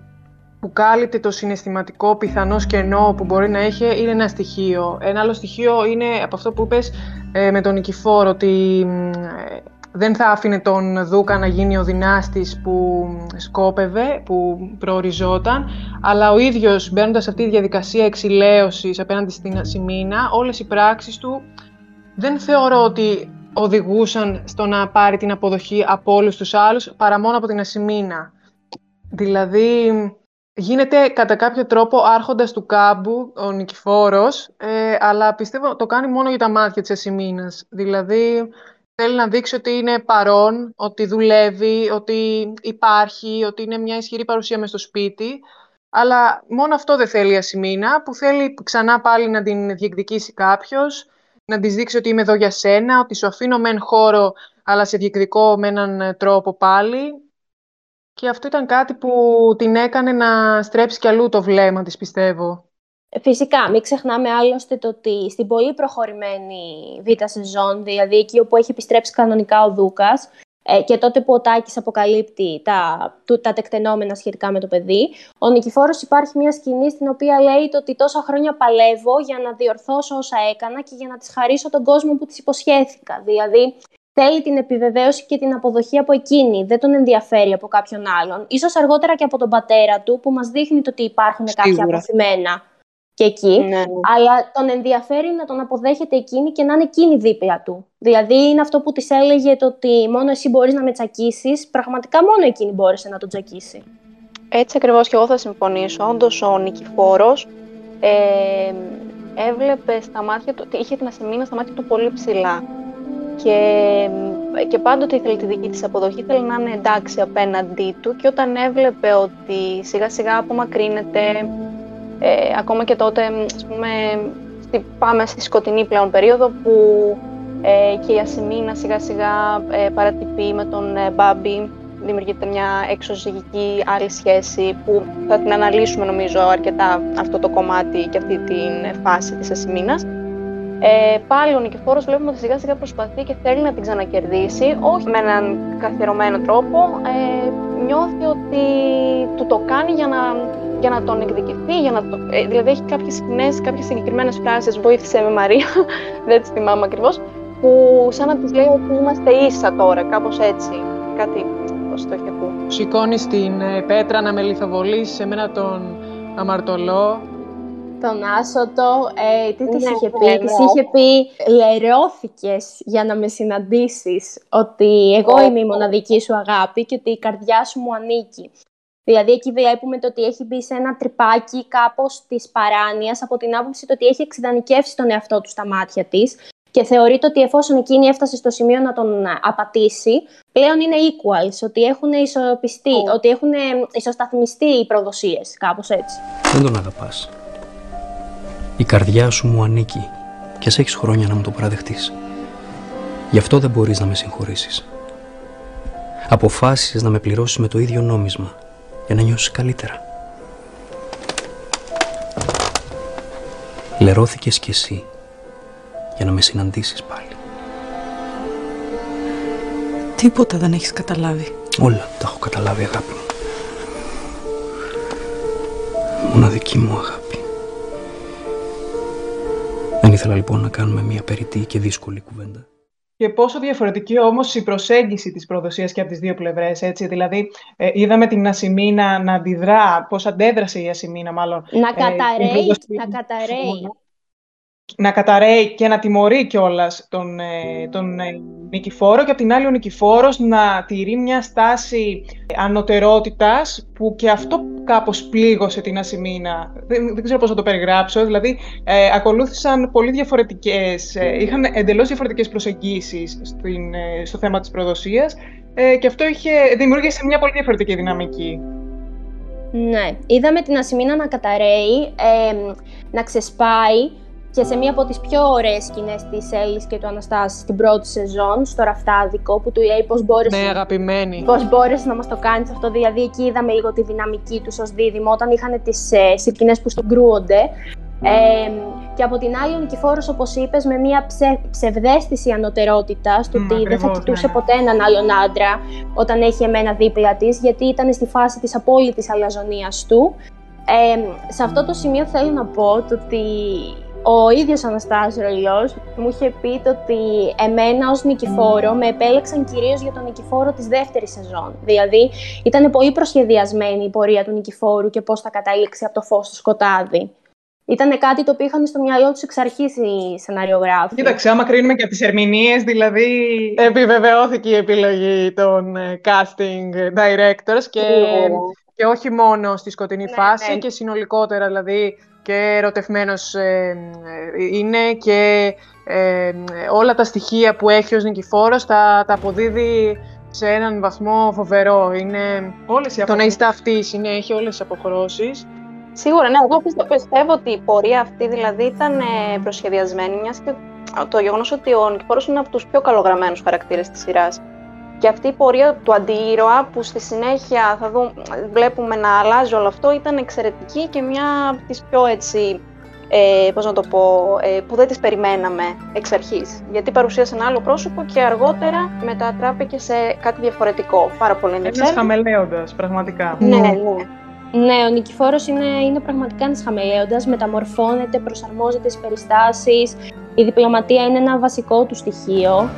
που κάλυπτε το συναισθηματικό πιθανός κενό που μπορεί να έχει είναι ένα στοιχείο. Ένα άλλο στοιχείο είναι από αυτό που είπες ε, με τον Νικηφόρο, ότι ε, δεν θα άφηνε τον Δούκα να γίνει ο δυνάστης που σκόπευε, που προοριζόταν, αλλά ο ίδιος μπαίνοντας σε αυτή τη διαδικασία εξηλαίωσης απέναντι στην Σιμίνα, όλες οι πράξεις του δεν θεωρώ ότι οδηγούσαν στο να πάρει την αποδοχή από όλους τους άλλους, παρά μόνο από την Ασημίνα. Δηλαδή, γίνεται κατά κάποιο τρόπο άρχοντας του κάμπου ο Νικηφόρος, ε, αλλά πιστεύω το κάνει μόνο για τα μάτια της Ασημίνας. Δηλαδή, θέλει να δείξει ότι είναι παρόν, ότι δουλεύει, ότι υπάρχει, ότι είναι μια ισχυρή παρουσία μες στο σπίτι, αλλά μόνο αυτό δεν θέλει η Ασημίνα, που θέλει ξανά πάλι να την διεκδικήσει κάποιος, να της δείξει ότι είμαι εδώ για σένα, ότι σου αφήνω μεν χώρο, αλλά σε διεκδικώ με έναν ε, τρόπο πάλι. Και αυτό ήταν κάτι που την έκανε να στρέψει κι αλλού το βλέμμα της, πιστεύω. Φυσικά, μην ξεχνάμε άλλωστε το ότι στην πολύ προχωρημένη β' σεζόν, δηλαδή εκεί όπου έχει επιστρέψει κανονικά ο Δούκας, ε, και τότε που ο Τάκης αποκαλύπτει τα, τα τεκτενόμενα σχετικά με το παιδί, ο Νικηφόρος υπάρχει μια σκηνή στην οποία λέει το ότι τόσα χρόνια παλεύω για να διορθώσω όσα έκανα και για να της χαρίσω τον κόσμο που της υποσχέθηκα. Δηλαδή, θέλει την επιβεβαίωση και την αποδοχή από εκείνη. Δεν τον ενδιαφέρει από κάποιον άλλον. Ίσως αργότερα και από τον πατέρα του που μας δείχνει το ότι υπάρχουν κάποια αποθυμένα και εκεί, ναι, ναι. αλλά τον ενδιαφέρει να τον αποδέχεται εκείνη και να είναι εκείνη δίπλα του. Δηλαδή είναι αυτό που της έλεγε το ότι μόνο εσύ μπορείς να με τσακίσεις, πραγματικά μόνο εκείνη μπόρεσε να τον τσακίσει. Έτσι ακριβώς και εγώ θα συμφωνήσω. Όντως ο Νικηφόρος ε, έβλεπε στα μάτια του, είχε την ασημίνα στα μάτια του πολύ ψηλά. Και, και πάντοτε ήθελε τη δική της αποδοχή, ήθελε να είναι εντάξει απέναντί του και όταν έβλεπε ότι σιγά σιγά απομακρύνεται ε, ακόμα και τότε, ας πούμε, πάμε στη σκοτεινή πλέον περίοδο που ε, και η Ασημίνα σιγά σιγά ε, παρατυπεί με τον ε, Μπάμπη. Δημιουργείται μια εξωζυγική άλλη σχέση που θα την αναλύσουμε νομίζω αρκετά αυτό το κομμάτι και αυτή την φάση της Ασημίνας. Ε, πάλι ο Νικηφόρος βλέπουμε ότι σιγά σιγά προσπαθεί και θέλει να την ξανακερδίσει, όχι με έναν καθιερωμένο τρόπο, ε, νιώθει ότι του το κάνει για να για να τον εκδικηθεί, για να το... ε, δηλαδή έχει κάποιες σκηνές, κάποιες συγκεκριμένες φράσεις, βοήθησε με Μαρία, δεν τις θυμάμαι ακριβώς, που σαν να της λέει ότι είμαστε ίσα τώρα, κάπως έτσι, κάτι πώς το είχε πει. Σηκώνεις την ε, πέτρα να με λιθοβολήσει σε μένα τον αμαρτωλό. Τον Άσοτο, ε, τι της ναι, είχε πει, ναι, της ναι. είχε πει λερεώθηκες για να με συναντήσεις, ότι εγώ είμαι η μοναδική σου αγάπη και ότι η καρδιά σου μου ανήκει. Δηλαδή, εκεί βλέπουμε το ότι έχει μπει σε ένα τρυπάκι κάπως της παράνοιας από την άποψη το ότι έχει εξειδανικεύσει τον εαυτό του στα μάτια της και θεωρείται ότι εφόσον εκείνη έφτασε στο σημείο να τον απατήσει, πλέον είναι equals, ότι έχουν ισοπιστεί, ότι έχουν ισοσταθμιστεί οι προδοσίες, κάπως έτσι. Δεν τον αγαπάς. Η καρδιά σου μου ανήκει και σε έχεις χρόνια να μου το παραδεχτείς. Γι' αυτό δεν μπορείς να με συγχωρήσεις. Αποφάσισες να με πληρώσεις με το ίδιο νόμισμα για να νιώσεις καλύτερα. Λερώθηκες κι εσύ για να με συναντήσεις πάλι. Τίποτα δεν έχεις καταλάβει. Όλα τα έχω καταλάβει αγάπη μου. Μοναδική μου αγάπη. Ήθελα λοιπόν να κάνουμε μια περιττή και δύσκολη κουβέντα. Και πόσο διαφορετική όμως η προσέγγιση της προδοσίας και από τις δύο πλευρές, έτσι. Δηλαδή, ε, είδαμε την Ασημίνα να αντιδρά, πώς αντέδρασε η Ασημίνα μάλλον. Να ε, καταραίει, να καταραίει να καταραίει και να τιμωρεί κιόλας τον, ε, τον ε, Νικηφόρο και από την άλλη ο Νικηφόρος να τηρεί μια στάση ανωτερότητας που και αυτό κάπως πλήγωσε την Ασημίνα. Δεν, δεν ξέρω πώς θα το περιγράψω. Δηλαδή, ε, ακολούθησαν πολύ διαφορετικές, είχαν εντελώς διαφορετικές προσεγγίσεις στην, στο θέμα της προδοσίας και αυτό είχε, δημιούργησε μια πολύ διαφορετική δυναμική. Ναι, είδαμε την Ασημίνα να καταραίει, να ξεσπάει, και σε μία από τις πιο ωραίες σκηνές της Έλλης και του Αναστάση στην πρώτη σεζόν, στο Ραφτάδικο, που του λέει πώς μπόρεσε, ναι, αγαπημένη. πώς μπόρεσε να μας το κάνεις αυτό. Δηλαδή εκεί είδαμε λίγο τη δυναμική τους ως δίδυμο, όταν είχαν τις ε, σκηνές που συγκρούονται. Ε, και από την άλλη ο Νικηφόρος, όπως είπες, με μια ψε, ψευδέστηση ανωτερότητας, του ότι δεν θα κοιτούσε ναι. ποτέ έναν άλλον άντρα όταν έχει εμένα δίπλα της, γιατί ήταν στη φάση της απόλυτης αλαζονίας του. Ε, σε αυτό το σημείο θέλω να πω ότι ο ίδιος Αναστάσιος Ρολιός μου είχε πει ότι εμένα ως νικηφόρο με επέλεξαν κυρίως για τον νικηφόρο της δεύτερης σεζόν. Δηλαδή ήταν πολύ προσχεδιασμένη η πορεία του νικηφόρου και πώς θα κατάληξει από το φως στο σκοτάδι. Ήταν κάτι το οποίο είχαν στο μυαλό τους εξ αρχής οι σεναριογράφοι. Κοίταξε, άμα κρίνουμε και από τις ερμηνείες, δηλαδή επιβεβαιώθηκε η επιλογή των ε, casting directors και, και όχι μόνο στη σκοτεινή ναι, φάση ναι. και συνολικότερα, δηλαδή και ερωτευμένος ε, ε, είναι και ε, όλα τα στοιχεία που έχει ως νικηφόρος τα, τα αποδίδει σε έναν βαθμό φοβερό. Είναι όλες οι το να είστε αυτής, είναι, έχει όλες τις αποχρώσεις. Σίγουρα, ναι. Εγώ πιστεύω ότι η πορεία αυτή δηλαδή ήταν προσχεδιασμένη, μιας και το γεγονός ότι ο Νικηφόρος είναι από τους πιο καλογραμμένους χαρακτήρες της σειράς. Και αυτή η πορεία του αντίήρωα που στη συνέχεια θα δούμε, βλέπουμε να αλλάζει όλο αυτό ήταν εξαιρετική και μια από τις πιο έτσι, ε, πώς να το πω, ε, που δεν τις περιμέναμε εξ αρχής. Γιατί παρουσίασε ένα άλλο πρόσωπο και αργότερα μετατράπηκε σε κάτι διαφορετικό. Πάρα πολύ ενδιαφέρον. Ένας χαμελέοντας, πραγματικά. Ναι, ναι. Ναι, ο Νικηφόρος είναι, είναι πραγματικά ένας χαμελέοντας, μεταμορφώνεται, προσαρμόζεται στις περιστάσεις. Η διπλωματία είναι ένα βασικό του στοιχείο.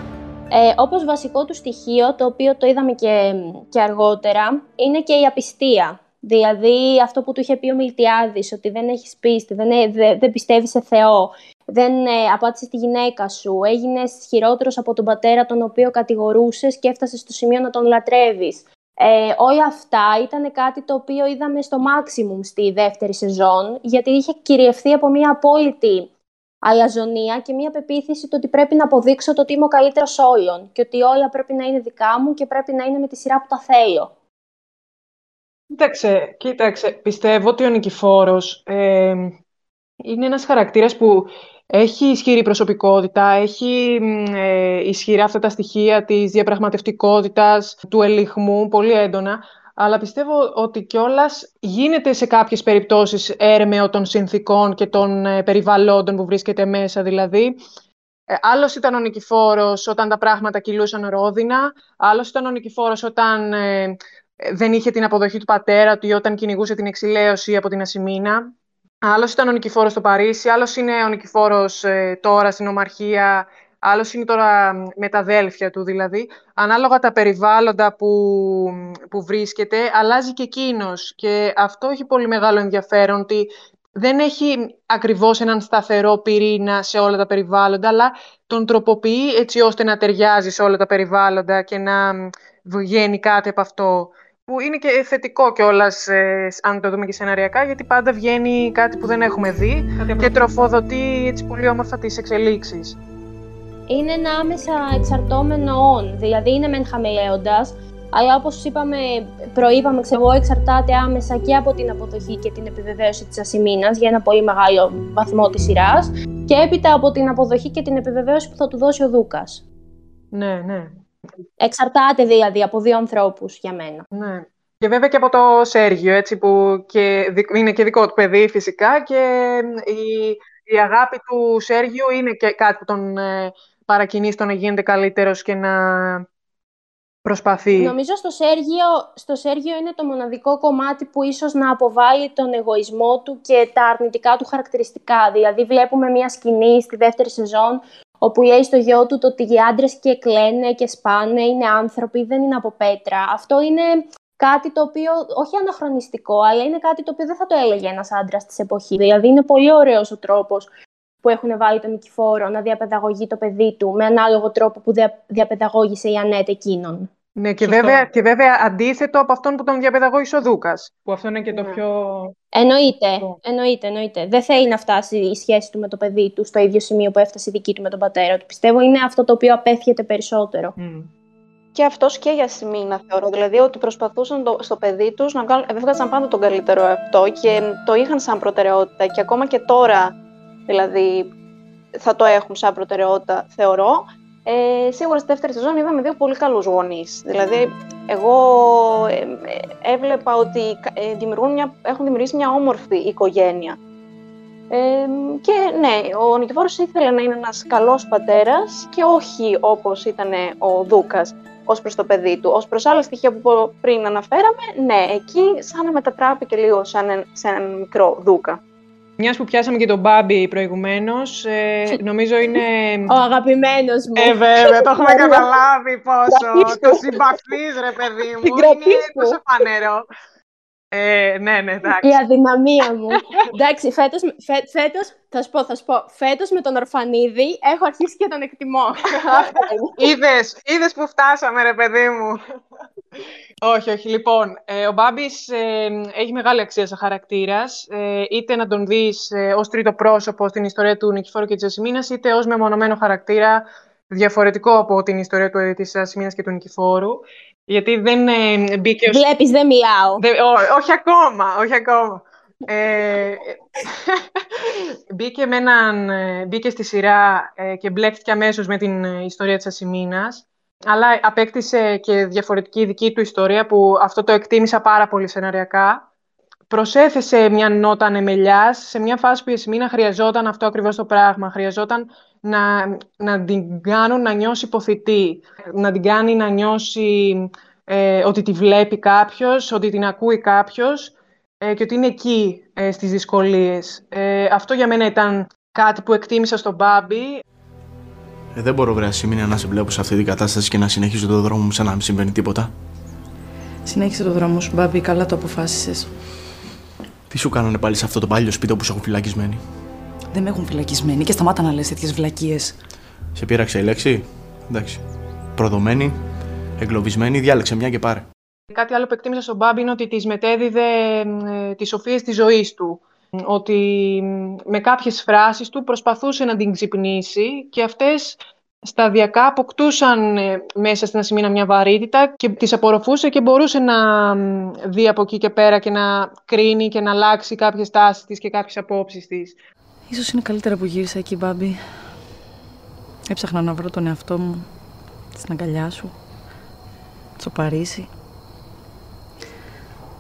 Ε, όπως βασικό του στοιχείο, το οποίο το είδαμε και, και αργότερα, είναι και η απιστία. Δηλαδή αυτό που του είχε πει ο Μιλτιάδης, ότι δεν έχεις πίστη, δεν, ε, δεν, δεν πιστεύεις σε Θεό, δεν ε, απάτησε τη γυναίκα σου, έγινες χειρότερος από τον πατέρα τον οποίο κατηγορούσες και έφτασες στο σημείο να τον λατρεύεις. Ε, όλα αυτά ήταν κάτι το οποίο είδαμε στο maximum στη δεύτερη σεζόν, γιατί είχε κυριευθεί από μια απόλυτη αλαζονία και μία πεποίθηση το ότι πρέπει να αποδείξω το ότι είμαι ο καλύτερος όλων και ότι όλα πρέπει να είναι δικά μου και πρέπει να είναι με τη σειρά που τα θέλω. Κοίταξε, κοίταξε. Πιστεύω ότι ο Νικηφόρος ε, είναι ένας χαρακτήρας που έχει ισχυρή προσωπικότητα, έχει ε, ισχυρά αυτά τα στοιχεία της διαπραγματευτικότητας, του ελιχμού, πολύ έντονα αλλά πιστεύω ότι κιόλας γίνεται σε κάποιες περιπτώσεις έρμεο των συνθήκων και των ε, περιβαλλόντων που βρίσκεται μέσα. Δηλαδή, ε, άλλος ήταν ο Νικηφόρος όταν τα πράγματα κυλούσαν ρόδινα, άλλος ήταν ο Νικηφόρος όταν ε, δεν είχε την αποδοχή του πατέρα του ή όταν κυνηγούσε την εξηλαίωση από την Ασημίνα. Άλλος ήταν ο Νικηφόρος στο Παρίσι, άλλος είναι ο Νικηφόρος τώρα στην Ομαρχία Άλλος είναι τώρα με τα αδέλφια του δηλαδή. Ανάλογα τα περιβάλλοντα που, που βρίσκεται, αλλάζει και εκείνος. Και αυτό έχει πολύ μεγάλο ενδιαφέρον, ότι δεν έχει ακριβώς έναν σταθερό πυρήνα σε όλα τα περιβάλλοντα, αλλά τον τροποποιεί έτσι ώστε να ταιριάζει σε όλα τα περιβάλλοντα και να βγαίνει κάτι από αυτό. Που είναι και θετικό κιόλας, ε, αν το δούμε και σεναριακά, γιατί πάντα βγαίνει κάτι που δεν έχουμε δει και τροφοδοτεί έτσι πολύ όμορφα τις εξελίξεις είναι ένα άμεσα εξαρτώμενο όν, δηλαδή είναι μεν χαμηλέοντας, αλλά όπως είπαμε, προείπαμε, ξέρω εξαρτάται άμεσα και από την αποδοχή και την επιβεβαίωση της ασημίνας για ένα πολύ μεγάλο βαθμό της σειράς και έπειτα από την αποδοχή και την επιβεβαίωση που θα του δώσει ο Δούκας. Ναι, ναι. Εξαρτάται δηλαδή από δύο ανθρώπους για μένα. Ναι. Και βέβαια και από το Σέργιο, έτσι, που και είναι και δικό του παιδί φυσικά και η, η αγάπη του Σέργιου είναι και κάτι που τον ε, παρακινείς στο να γίνεται καλύτερος και να προσπαθεί. Νομίζω στο Σέργιο, στο Σέργιο είναι το μοναδικό κομμάτι που ίσως να αποβάλει τον εγωισμό του και τα αρνητικά του χαρακτηριστικά. Δηλαδή βλέπουμε μια σκηνή στη δεύτερη σεζόν όπου λέει στο γιο του το ότι οι άντρες και κλαίνε και σπάνε, είναι άνθρωποι, δεν είναι από πέτρα. Αυτό είναι κάτι το οποίο, όχι αναχρονιστικό, αλλά είναι κάτι το οποίο δεν θα το έλεγε ένας άντρας της εποχής. Δηλαδή είναι πολύ ωραίος ο τρόπος που έχουν βάλει τον Νικηφόρο να διαπαιδαγωγεί το παιδί του με ανάλογο τρόπο που δια, διαπαιδαγώγησε η Ανέτ εκείνον. Ναι, και βέβαια, και βέβαια αντίθετο από αυτόν που τον διαπαιδαγώγησε ο Δούκας. Που αυτό είναι και το ναι. πιο. Εννοείται, εννοείται, εννοείται. Δεν θέλει να φτάσει η σχέση του με το παιδί του στο ίδιο σημείο που έφτασε η δική του με τον πατέρα του. Πιστεύω είναι αυτό το οποίο απέφυγεται περισσότερο. Mm. Και αυτός και για Σιμίνα θεωρώ. Δηλαδή ότι προσπαθούσαν το, στο παιδί τους να βγάλουν, έβγαζαν πάντα τον καλύτερο αυτό και το είχαν σαν προτεραιότητα. Και ακόμα και τώρα, δηλαδή, θα το έχουν σαν προτεραιότητα, θεωρώ. Ε, σίγουρα στη δεύτερη σεζόν είδαμε δύο πολύ καλούς γονείς. Δηλαδή, εγώ ε, ε έβλεπα ότι ε, δημιουργούν μια, έχουν δημιουργήσει μια όμορφη οικογένεια. Ε, και ναι, ο Νικηφόρος ήθελε να είναι ένας καλός πατέρας και όχι όπως ήταν ο Δούκας ως προς το παιδί του. Ως προς άλλα στοιχεία που πριν αναφέραμε, ναι, εκεί σαν να μετατράπηκε λίγο σαν, σε έναν μικρό Δούκα. Μιας που πιάσαμε και τον Μπάμπι προηγουμένως, ε, νομίζω είναι. Ο αγαπημένος μου. Ε, βέβαια, το έχουμε καταλάβει πόσο. το συμπαθείς, ρε παιδί μου. είναι τόσο φανερό. Ε, ναι, ναι, εντάξει. Η αδυναμία μου. εντάξει, φέτος, φέ, φέτος, θα σου πω, θα σου πω, φέτος με τον Ορφανίδη έχω αρχίσει και τον εκτιμώ. είδες, είδες που φτάσαμε, ρε παιδί μου. Όχι, όχι. Λοιπόν, ε, ο Μπάμπης ε, έχει μεγάλη αξία σαν χαρακτήρας, ε, είτε να τον δεις ε, ως τρίτο πρόσωπο στην ιστορία του Νικηφόρου και της Ασημίνας, είτε ως μεμονωμένο χαρακτήρα διαφορετικό από την ιστορία του της Ασημίνας και του Νικηφόρου. Γιατί δεν ε, μπήκε... Ως... Βλέπεις, δεν μιλάω. όχι ακόμα, όχι ακόμα. Ε, μπήκε, με έναν, ε, μπήκε στη σειρά ε, και μπλέκτηκε αμέσως με την ε, ιστορία της Ασημίνας, αλλά απέκτησε και διαφορετική δική του ιστορία που αυτό το εκτίμησα πάρα πολύ σεναριακά. Προσέθεσε μια νότα ανεμελιάς σε μια φάση που η Ασημίνα χρειαζόταν αυτό ακριβώς το πράγμα. Χρειαζόταν να, να την κάνουν να νιώσει υποθητή, να την κάνει να νιώσει ε, ότι τη βλέπει κάποιος, ότι την ακούει κάποιος ε, και ότι είναι εκεί ε, στις δυσκολίες. Ε, αυτό για μένα ήταν κάτι που εκτίμησα στον Μπάμπη. Ε, δεν μπορώ, βρέα σήμερα να σε βλέπω σε αυτή την κατάσταση και να συνεχίζω το δρόμο μου σαν να μην συμβαίνει τίποτα. Συνέχισε το δρόμο σου, Μπάμπη, καλά το αποφάσισες. Τι σου κάνανε πάλι σε αυτό το παλιό σπίτι που σου έχουν φυλακισμένη; Δεν με έχουν φυλακισμένη και σταμάτα να λες τέτοιες βλακίες. Σε πείραξε η λέξη; Εντάξει. Προδομένη, εγκλωβισμένη, διάλεξε μια και πάρε. Κάτι άλλο που εκτίμησα στον Μπάμπη είναι ότι τη μετέδιδε ε, τις σοφίες της ζωής του. Ότι με κάποιες φράσεις του προσπαθούσε να την ξυπνήσει και αυτές σταδιακά αποκτούσαν ε, μέσα στην Ασημίνα μια βαρύτητα και τις απορροφούσε και μπορούσε να δει από εκεί και πέρα και να κρίνει και να αλλάξει κάποιες τάσεις της και κάποιες απόψεις της. Ίσως είναι καλύτερα που γύρισα εκεί, Μπάμπη. Έψαχνα να βρω τον εαυτό μου στην αγκαλιά σου, στο Παρίσι.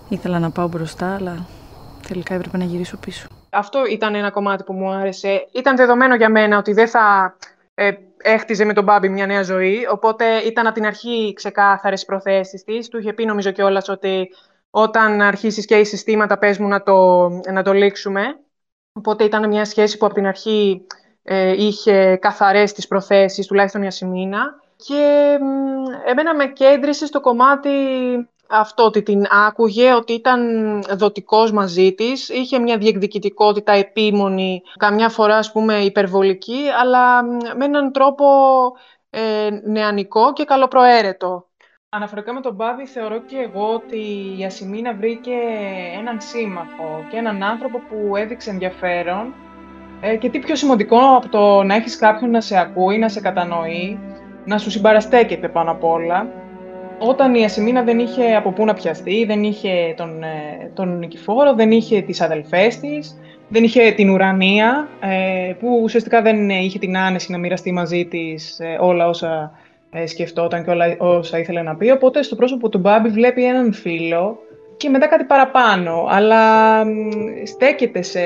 Ήθελα να πάω μπροστά, αλλά τελικά έπρεπε να γυρίσω πίσω. Αυτό ήταν ένα κομμάτι που μου άρεσε. Ήταν δεδομένο για μένα ότι δεν θα ε, έχτιζε με τον Μπάμπη μια νέα ζωή, οπότε ήταν από την αρχή ξεκάθαρες προθέσεις της. Του είχε πει νομίζω κιόλας ότι όταν αρχίσεις και οι συστήματα πες μου να το, να το λήξουμε. Οπότε ήταν μια σχέση που από την αρχή ε, είχε καθαρές τις προθέσεις, τουλάχιστον για σημείνα. Και εμένα με κέντρισε στο κομμάτι αυτό, ότι την άκουγε, ότι ήταν δοτικός μαζί της, είχε μια διεκδικητικότητα επίμονη, καμιά φορά ας πούμε υπερβολική, αλλά με έναν τρόπο ε, νεανικό και καλοπροαίρετο. Αναφορικά με τον Μπάβη, θεωρώ και εγώ ότι η Ασημίνα βρήκε έναν σύμμαχο και έναν άνθρωπο που έδειξε ενδιαφέρον ε, και τι πιο σημαντικό από το να έχεις κάποιον να σε ακούει, να σε κατανοεί, να σου συμπαραστέκεται πάνω απ' όλα. Όταν η Ασημίνα δεν είχε από πού να πιαστεί, δεν είχε τον, ε, τον Νικηφόρο, δεν είχε τις αδελφές της, δεν είχε την ουρανία, ε, που ουσιαστικά δεν είχε την άνεση να μοιραστεί μαζί της όλα όσα ε, σκεφτόταν και όλα όσα ήθελε να πει. Οπότε στο πρόσωπο του Μπάμπη βλέπει έναν φίλο και μετά κάτι παραπάνω, αλλά στέκεται, σε,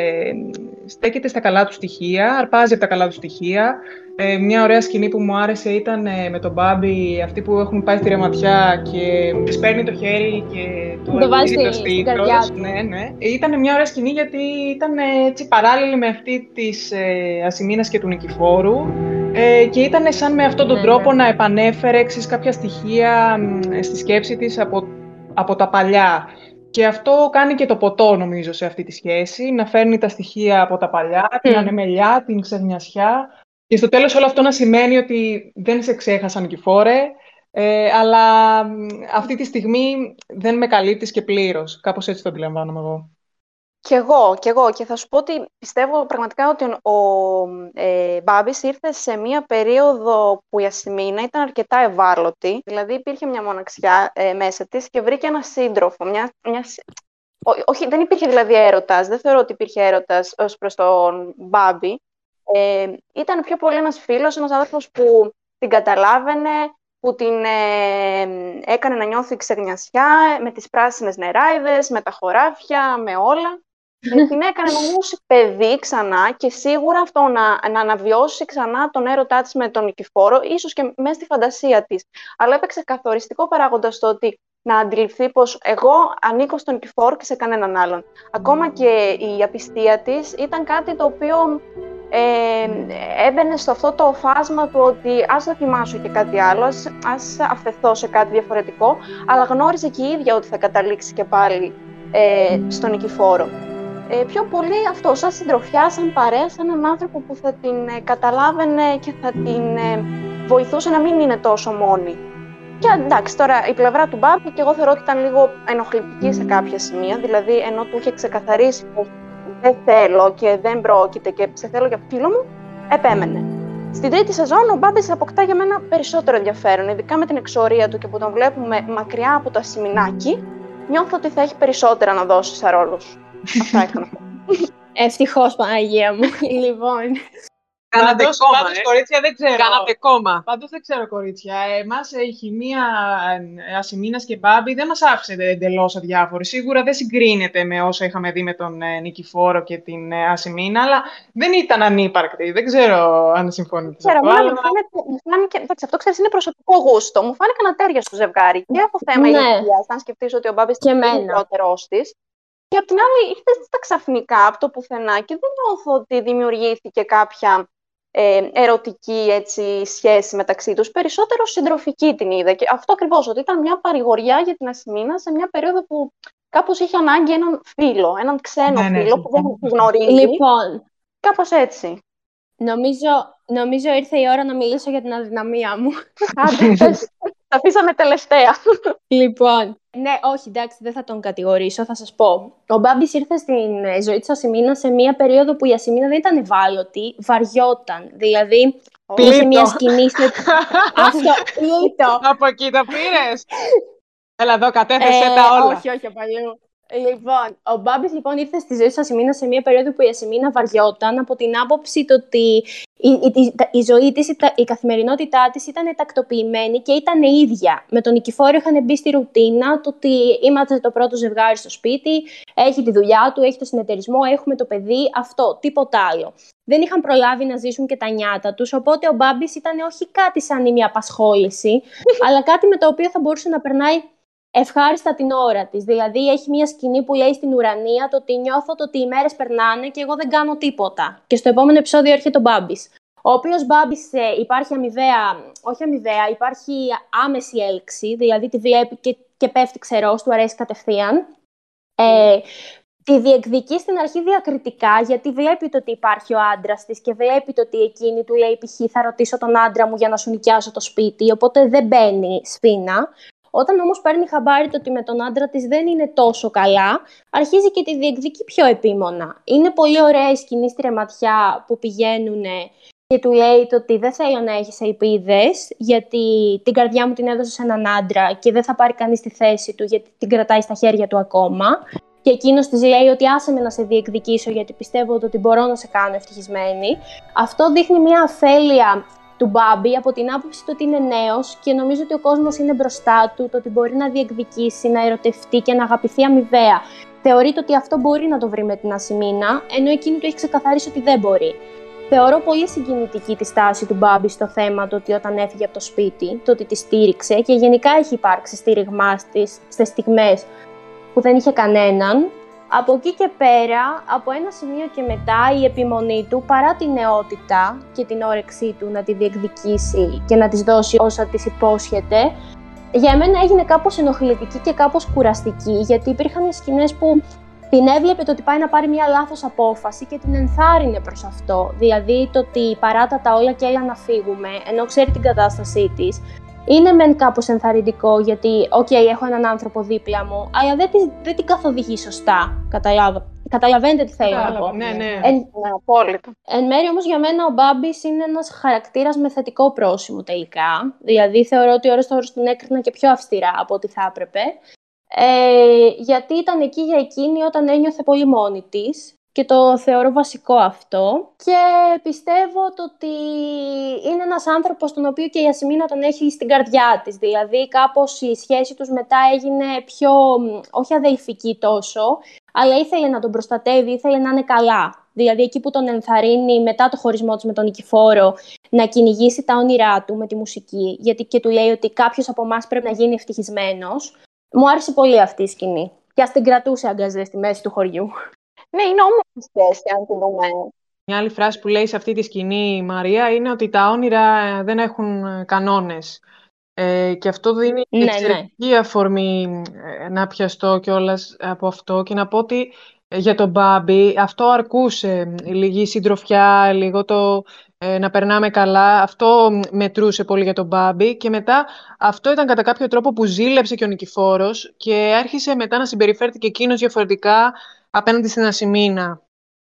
στέκεται στα καλά του στοιχεία, αρπάζει από τα καλά του στοιχεία. Ε, μια ωραία σκηνή που μου άρεσε ήταν ε, με τον Μπάμπη, αυτοί που έχουν πάει στη ρεματιά και της παίρνει το χέρι και του το βάζει το στην καρδιά του. Ναι, ναι. Ήταν μια ωραία σκηνή γιατί ήταν ε, έτσι παράλληλη με αυτή της ε, Ασημίνας και του Νικηφόρου ε, και ήταν σαν με αυτόν τον Ναι, τρόπο ναι. να επανέφερε ξέρεις, κάποια στοιχεία μ, στη σκέψη της από, από τα παλιά. Και αυτό κάνει και το ποτό, νομίζω, σε αυτή τη σχέση, να φέρνει τα στοιχεία από τα παλιά, την Μμ. ανεμελιά, την ξενιασιά. Και στο τέλος όλο αυτό να σημαίνει ότι δεν σε ξέχασαν Νικηφόρε, ε, αλλά μ, αυτή τη στιγμή δεν με καλύπτεις και πλήρως. Κάπως έτσι το αντιλαμβάνομαι εγώ. Κι εγώ, κι εγώ. Και θα σου πω ότι πιστεύω πραγματικά ότι ο ε, Μπάμπης ήρθε σε μία περίοδο που η Ασημίνα ήταν αρκετά ευάλωτη. Δηλαδή υπήρχε μια μοναξιά ε, μέσα της και βρήκε ένα σύντροφο. Μια, μια, συ- Ό- όχι, δεν υπήρχε δηλαδή έρωτας. Δεν θεωρώ ότι υπήρχε έρωτας ως προς τον Μπάμπη. Ε, ήταν πιο πολύ ένας φίλος, ένας άνθρωπος που την καταλάβαινε, που την ε, έκανε να νιώθει ξεγνιασιά με τις πράσινες νεράιδες, με τα χωράφια, με όλα. Ε, την έκανε να νιώσει παιδί ξανά και σίγουρα αυτό να, να αναβιώσει ξανά τον έρωτά της με τον Νικηφόρο, ίσως και μέσα στη φαντασία της. Αλλά έπαιξε καθοριστικό παράγοντα στο ότι να αντιληφθεί πως εγώ ανήκω στον Νικηφόρο και σε κανέναν άλλον. Ακόμα και η απιστία της ήταν κάτι το οποίο ε, έμπαινε στο αυτό το φάσμα του ότι ας δοκιμάσω και κάτι άλλο, ας, ας αφαιθώ σε κάτι διαφορετικό, αλλά γνώριζε και η ίδια ότι θα καταλήξει και πάλι ε, στον Νικηφόρο. Ε, πιο πολύ αυτό, σαν συντροφιά, σαν παρέα, σαν έναν άνθρωπο που θα την ε, καταλάβαινε και θα την ε, βοηθούσε να μην είναι τόσο μόνη. Και εντάξει, τώρα η πλευρά του Μπάμπη και εγώ θεωρώ ότι ήταν λίγο ενοχλητική σε κάποια σημεία, δηλαδή ενώ του είχε ξεκαθαρίσει πως δεν θέλω και δεν πρόκειται και σε θέλω για φίλο μου, επέμενε. Στην τρίτη σεζόν ο Μπάμπης αποκτά για μένα περισσότερο ενδιαφέρον, ειδικά με την εξορία του και που τον βλέπουμε μακριά από το ασημινάκι, νιώθω ότι θα έχει περισσότερα να δώσει σε ρόλους. Αυτά είχα να πω. Ευτυχώς, Παναγία μου. λοιπόν, Κάνατε Πάντως, κόμμα, πάντως, ε. κορίτσια, δεν ξέρω. Κάνατε κόμμα. Πάντως δεν ξέρω, κορίτσια. Εμάς ε, η χημεία ε, Ασημίνας και Μπάμπη δεν μας άφησε εντελώς αδιάφοροι. Σίγουρα δεν συγκρίνεται με όσα είχαμε δει με τον ε, Νικηφόρο και την ε, Ασημίνα, αλλά δεν ήταν ανύπαρκτη. Δεν ξέρω αν συμφωνείτε σε Ξέρω, αυτό. εμένα αλλά- μου φάνηκε, μου φάνηκε, εντάξει, αυτό ξέρεις είναι προσωπικό γούστο. Μου φάνηκαν ατέρια στο ζευγάρι. Και από θέμα Ναι. ηλικίας, αν σκεφτείς ότι ο Μπάμπης Και είναι εμένα. μικρότερός της. Και απ' την άλλη ήρθε στα ξαφνικά από το πουθενά και δεν νιώθω ότι δημιουργήθηκε κάποια ε, ερωτική έτσι, σχέση μεταξύ τους. Περισσότερο συντροφική την είδα. Και αυτό ακριβώς, ότι ήταν μια παρηγοριά για την Ασημίνα σε μια περίοδο που κάπως είχε ανάγκη έναν φίλο, έναν ξένο Ναι, ναι, φίλο που δεν συμφωνώ. που γνωρίζει. λοιπόν, Κάπως έτσι. νομίζω, νομίζω ήρθε η ώρα να μιλήσω για την αδυναμία μου. Άντε, πες. Τα αφήσαμε τελευταία. Λοιπόν, ναι, όχι, εντάξει, δεν θα τον κατηγορήσω, θα σας πω. Ο Μπάμπης ήρθε στην ε, ζωή της Ασημίνα σε μια περίοδο που η Ασημίνα δεν ήταν ευάλωτη, βαριόταν. Δηλαδή, είχε Πλήττο. μια σκηνή στο... Αυτό, πλήττο. Από εκεί τα πήρες. Έλα εδώ, κατέθεσέ Ε, τα όλα. Όχι, όχι, από αλλού. Λοιπόν, ο Μπάμπης λοιπόν ήρθε στη ζωή της Ασημίνα σε μια περίοδο που η Ασημίνα βαριόταν από την άποψη το ότι η, η, η, η ζωή της, η, τα- η καθημερινότητά της ήταν τακτοποιημένη και ήταν ίδια. Με τον Νικηφόρο είχαν μπει στη ρουτίνα το ότι είμαστε το πρώτο ζευγάρι στο σπίτι, έχει τη δουλειά του, έχει το συνεταιρισμό, έχουμε το παιδί, αυτό, τίποτα άλλο. Δεν είχαν προλάβει να ζήσουν και τα νιάτα τους, οπότε ο Μπάμπης ήταν όχι κάτι σαν μια απασχόληση, αλλά κάτι με το οποίο θα μπορούσε να περνάει ευχάριστα την ώρα της. Δηλαδή έχει μια σκηνή που λέει στην ουρανία το ότι νιώθω το ότι οι μέρες περνάνε και εγώ δεν κάνω τίποτα. Και στο επόμενο επεισόδιο έρχεται ο Μπάμπης. Ο οποίος Μπάμπης ε, υπάρχει αμοιβαία, όχι αμοιβαία, υπάρχει άμεση έλξη, δηλαδή τη βλέπει και, και πέφτει ξερός, του αρέσει κατευθείαν. Ε, τη διεκδικεί στην αρχή διακριτικά, γιατί βλέπει το ότι υπάρχει ο άντρας της και βλέπει το ότι εκείνη του λέει: Π.χ. θα ρωτήσω τον άντρα μου για να σου νοικιάσω το σπίτι, οπότε δεν μπαίνει σφίνα. Όταν όμως παίρνει χαμπάρι το ότι με τον άντρα της δεν είναι τόσο καλά, αρχίζει και τη διεκδικεί πιο επίμονα. Είναι πολύ ωραία η σκηνή στη ρεματιά που πηγαίνουν και του λέει το ότι δεν θέλω να έχεις ελπίδες, γιατί την καρδιά μου την έδωσε σε έναν άντρα και δεν θα πάρει κανείς τη θέση του γιατί την κρατάει στα χέρια του ακόμα. Και εκείνος της λέει ότι άσε με να σε διεκδικήσω γιατί πιστεύω ότι μπορώ να σε κάνω ευτυχισμένη. Αυτό δείχνει μια αφέλεια του Μπάμπη από την άποψη του ότι είναι νέος και νομίζω ότι ο κόσμος είναι μπροστά του, το ότι μπορεί να διεκδικήσει, να ερωτευτεί και να αγαπηθεί αμοιβαία. Θεωρείται ότι αυτό μπορεί να το βρει με την Ασημίνα, ενώ εκείνη του έχει ξεκαθαρίσει ότι δεν μπορεί. Θεωρώ πολύ συγκινητική τη στάση του Μπάμπη στο θέμα το ότι όταν έφυγε από το σπίτι, το ότι τη στήριξε και γενικά έχει υπάρξει στήριγμά τη στις στιγμές που δεν είχε κανέναν. Από εκεί και πέρα, από ένα σημείο και μετά, η επιμονή του, παρά τη νεότητα και την όρεξή του να τη διεκδικήσει και να της δώσει όσα της υπόσχεται, για μένα έγινε κάπως ενοχλητική και κάπως κουραστική, γιατί υπήρχαν σκηνές που την έβλεπε το ότι πάει να πάρει μια λάθος απόφαση και την ενθάρρυνε προς αυτό. Δηλαδή το ότι παράτα τα όλα και έλα να φύγουμε, ενώ ξέρει την κατάστασή της, είναι μεν κάπως ενθαρρυντικό γιατί, οκ, έχω έναν άνθρωπο δίπλα μου, αλλά δεν, δεν την καθοδηγεί σωστά. Κατάλαβα. Καταλαβαίνετε τι θέλω να πω. Ναι, ναι. Εν, ναι, απόλυτα. Εν μέρει όμως για μένα ο Μπάμπης είναι ένας χαρακτήρας με θετικό πρόσημο τελικά. Δηλαδή θεωρώ ότι ώρες τώρα τον έκρινα και πιο αυστηρά από ό,τι θα έπρεπε. Ε, γιατί ήταν εκεί για εκείνη όταν ένιωθε πολύ μόνη της και το θεωρώ βασικό αυτό και πιστεύω το ότι είναι ένας άνθρωπος τον οποίο και η Ασημίνα τον έχει στην καρδιά της δηλαδή κάπως η σχέση τους μετά έγινε πιο, όχι αδελφική τόσο αλλά ήθελε να τον προστατεύει, ήθελε να είναι καλά δηλαδή εκεί που τον ενθαρρύνει μετά το χωρισμό του με τον Νικηφόρο να κυνηγήσει τα όνειρά του με τη μουσική γιατί και του λέει ότι κάποιος από εμάς πρέπει να γίνει ευτυχισμένος. Μου άρεσε πολύ αυτή η σκηνή. Και ας την κρατούσε αγκαζές στη μέση του χωριού. Ναι, είναι όμορφη σχέση, αν την δούμε. Μια άλλη φράση που λέει σε αυτή τη σκηνή η Μαρία είναι ότι τα όνειρα ε, δεν έχουν ε, κανόνες. Ε, και αυτό δίνει Ναι, ναι. εξαιρετική αφορμή ε, να πιαστώ κιόλας από αυτό και να πω ότι ε, για τον Μπάμπη αυτό αρκούσε. ε, Λίγη συντροφιά, λίγο το ε, να περνάμε καλά. Αυτό μετρούσε πολύ για τον Μπάμπη και μετά αυτό ήταν κατά κάποιο τρόπο που ζήλεψε και ο Νικηφόρος και άρχισε μετά να συμπεριφέρεται και εκείνος διαφορετικά απέναντι στην Ασημίνα.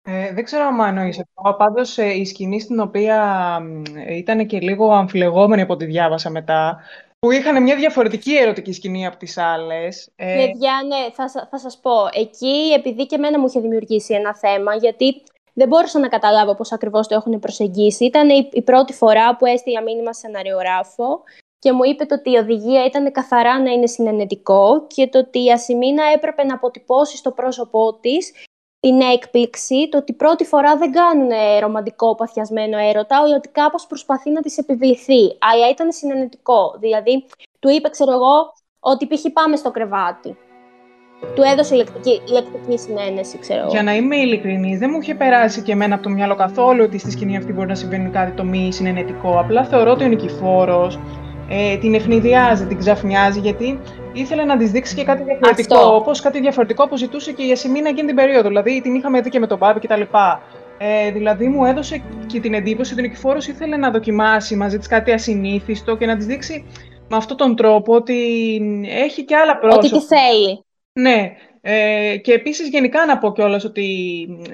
Ε, δεν ξέρω αν εννοείς αυτό. Πάντως ε, η σκηνή στην οποία ε, ήταν και λίγο αμφιλεγόμενη από ό,τι διάβασα μετά, που είχαν μια διαφορετική ερωτική σκηνή από τις άλλες. Ε, Παιδιά, ναι, θα, σα- θα σας πω. Εκεί, επειδή και εμένα μου είχε δημιουργήσει ένα θέμα, γιατί δεν μπόρεσα να καταλάβω πώς ακριβώς το έχουν προσεγγίσει. Ήταν η, η πρώτη φορά που έστειλα μήνυμα σε σεναριογράφο και μου είπε το ότι η οδηγία ήταν καθαρά να είναι συνενετικό και το ότι η Ασημίνα έπρεπε να αποτυπώσει στο πρόσωπό της την έκπληξη, το ότι πρώτη φορά δεν κάνουν ε, ρομαντικό παθιασμένο έρωτα, αλλά ότι κάπως προσπαθεί να της επιβληθεί. Αλλά ήταν συνενετικό. Δηλαδή, του είπε, ξέρω εγώ, ότι π.χ. πάμε στο κρεβάτι. Του έδωσε ηλεκτρική, ηλεκτρική συνένεση, ξέρω εγώ. Για να είμαι ειλικρινή, δεν μου είχε περάσει και εμένα από το μυαλό καθόλου ότι στη σκηνή αυτή μπορεί να συμβαίνει κάτι το μη συνενετικό. Απλά θεωρώ ότι ο Νικηφόρος ε, την ευνηδιάζει, την ξαφνιάζει, γιατί ήθελε να της δείξει και κάτι διαφορετικό. Αυτό. Όπως κάτι διαφορετικό που ζητούσε και η Ασημίνα εκείνη την περίοδο. Δηλαδή την είχαμε δει και με τον Μπάμπη κτλ. Ε, δηλαδή μου έδωσε και την εντύπωση ότι ο Νικηφόρος ήθελε να δοκιμάσει μαζί της κάτι ασυνήθιστο και να της δείξει με αυτόν τον τρόπο ότι έχει και άλλα πρόσωπα. Ότι τι θέλει. Ναι. Ε, και επίσης γενικά να πω κιόλας ότι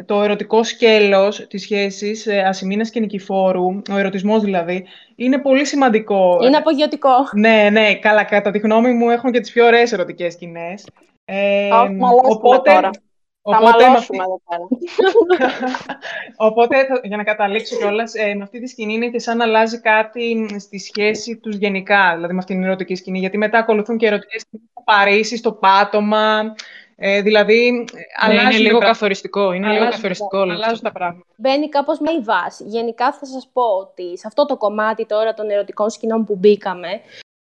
το ερωτικό σκέλος της σχέσης ε, Ασημίνας και Νικηφόρου, ο ερωτισμός δηλαδή, είναι πολύ σημαντικό. Είναι απογειωτικό. Ναι, ναι, καλά, κατά τη γνώμη μου έχουν και τις πιο ωραίες ερωτικές σκηνές. Ε, Όχι, μαλώσουμε τώρα. Θα οπότε με αυτή- μαλώσουμε εδώ πέρα. Οπότε, θα- για να καταλήξω κιόλας, ε, με αυτή τη σκηνή είναι και σαν να αλλάζει κάτι στη σχέση τους γενικά, δηλαδή με αυτήν την ερωτική σκηνή. Γιατί μετά ακολουθούν και ερωτικές σκηνές στο Παρίσι, στο πάτωμα. Ε, δηλαδή, ε, Ναι, αλλάζουν είναι λίγο τα- καθοριστικό. Είναι λίγο αλλάζουν- καθοριστικό όλο αυτό. Αλλάζουν τα πράγματα. Μπαίνει κάπως με η βάση. Γενικά θα σας πω ότι σε αυτό το κομμάτι τώρα των ερωτικών σκηνών που μπήκαμε,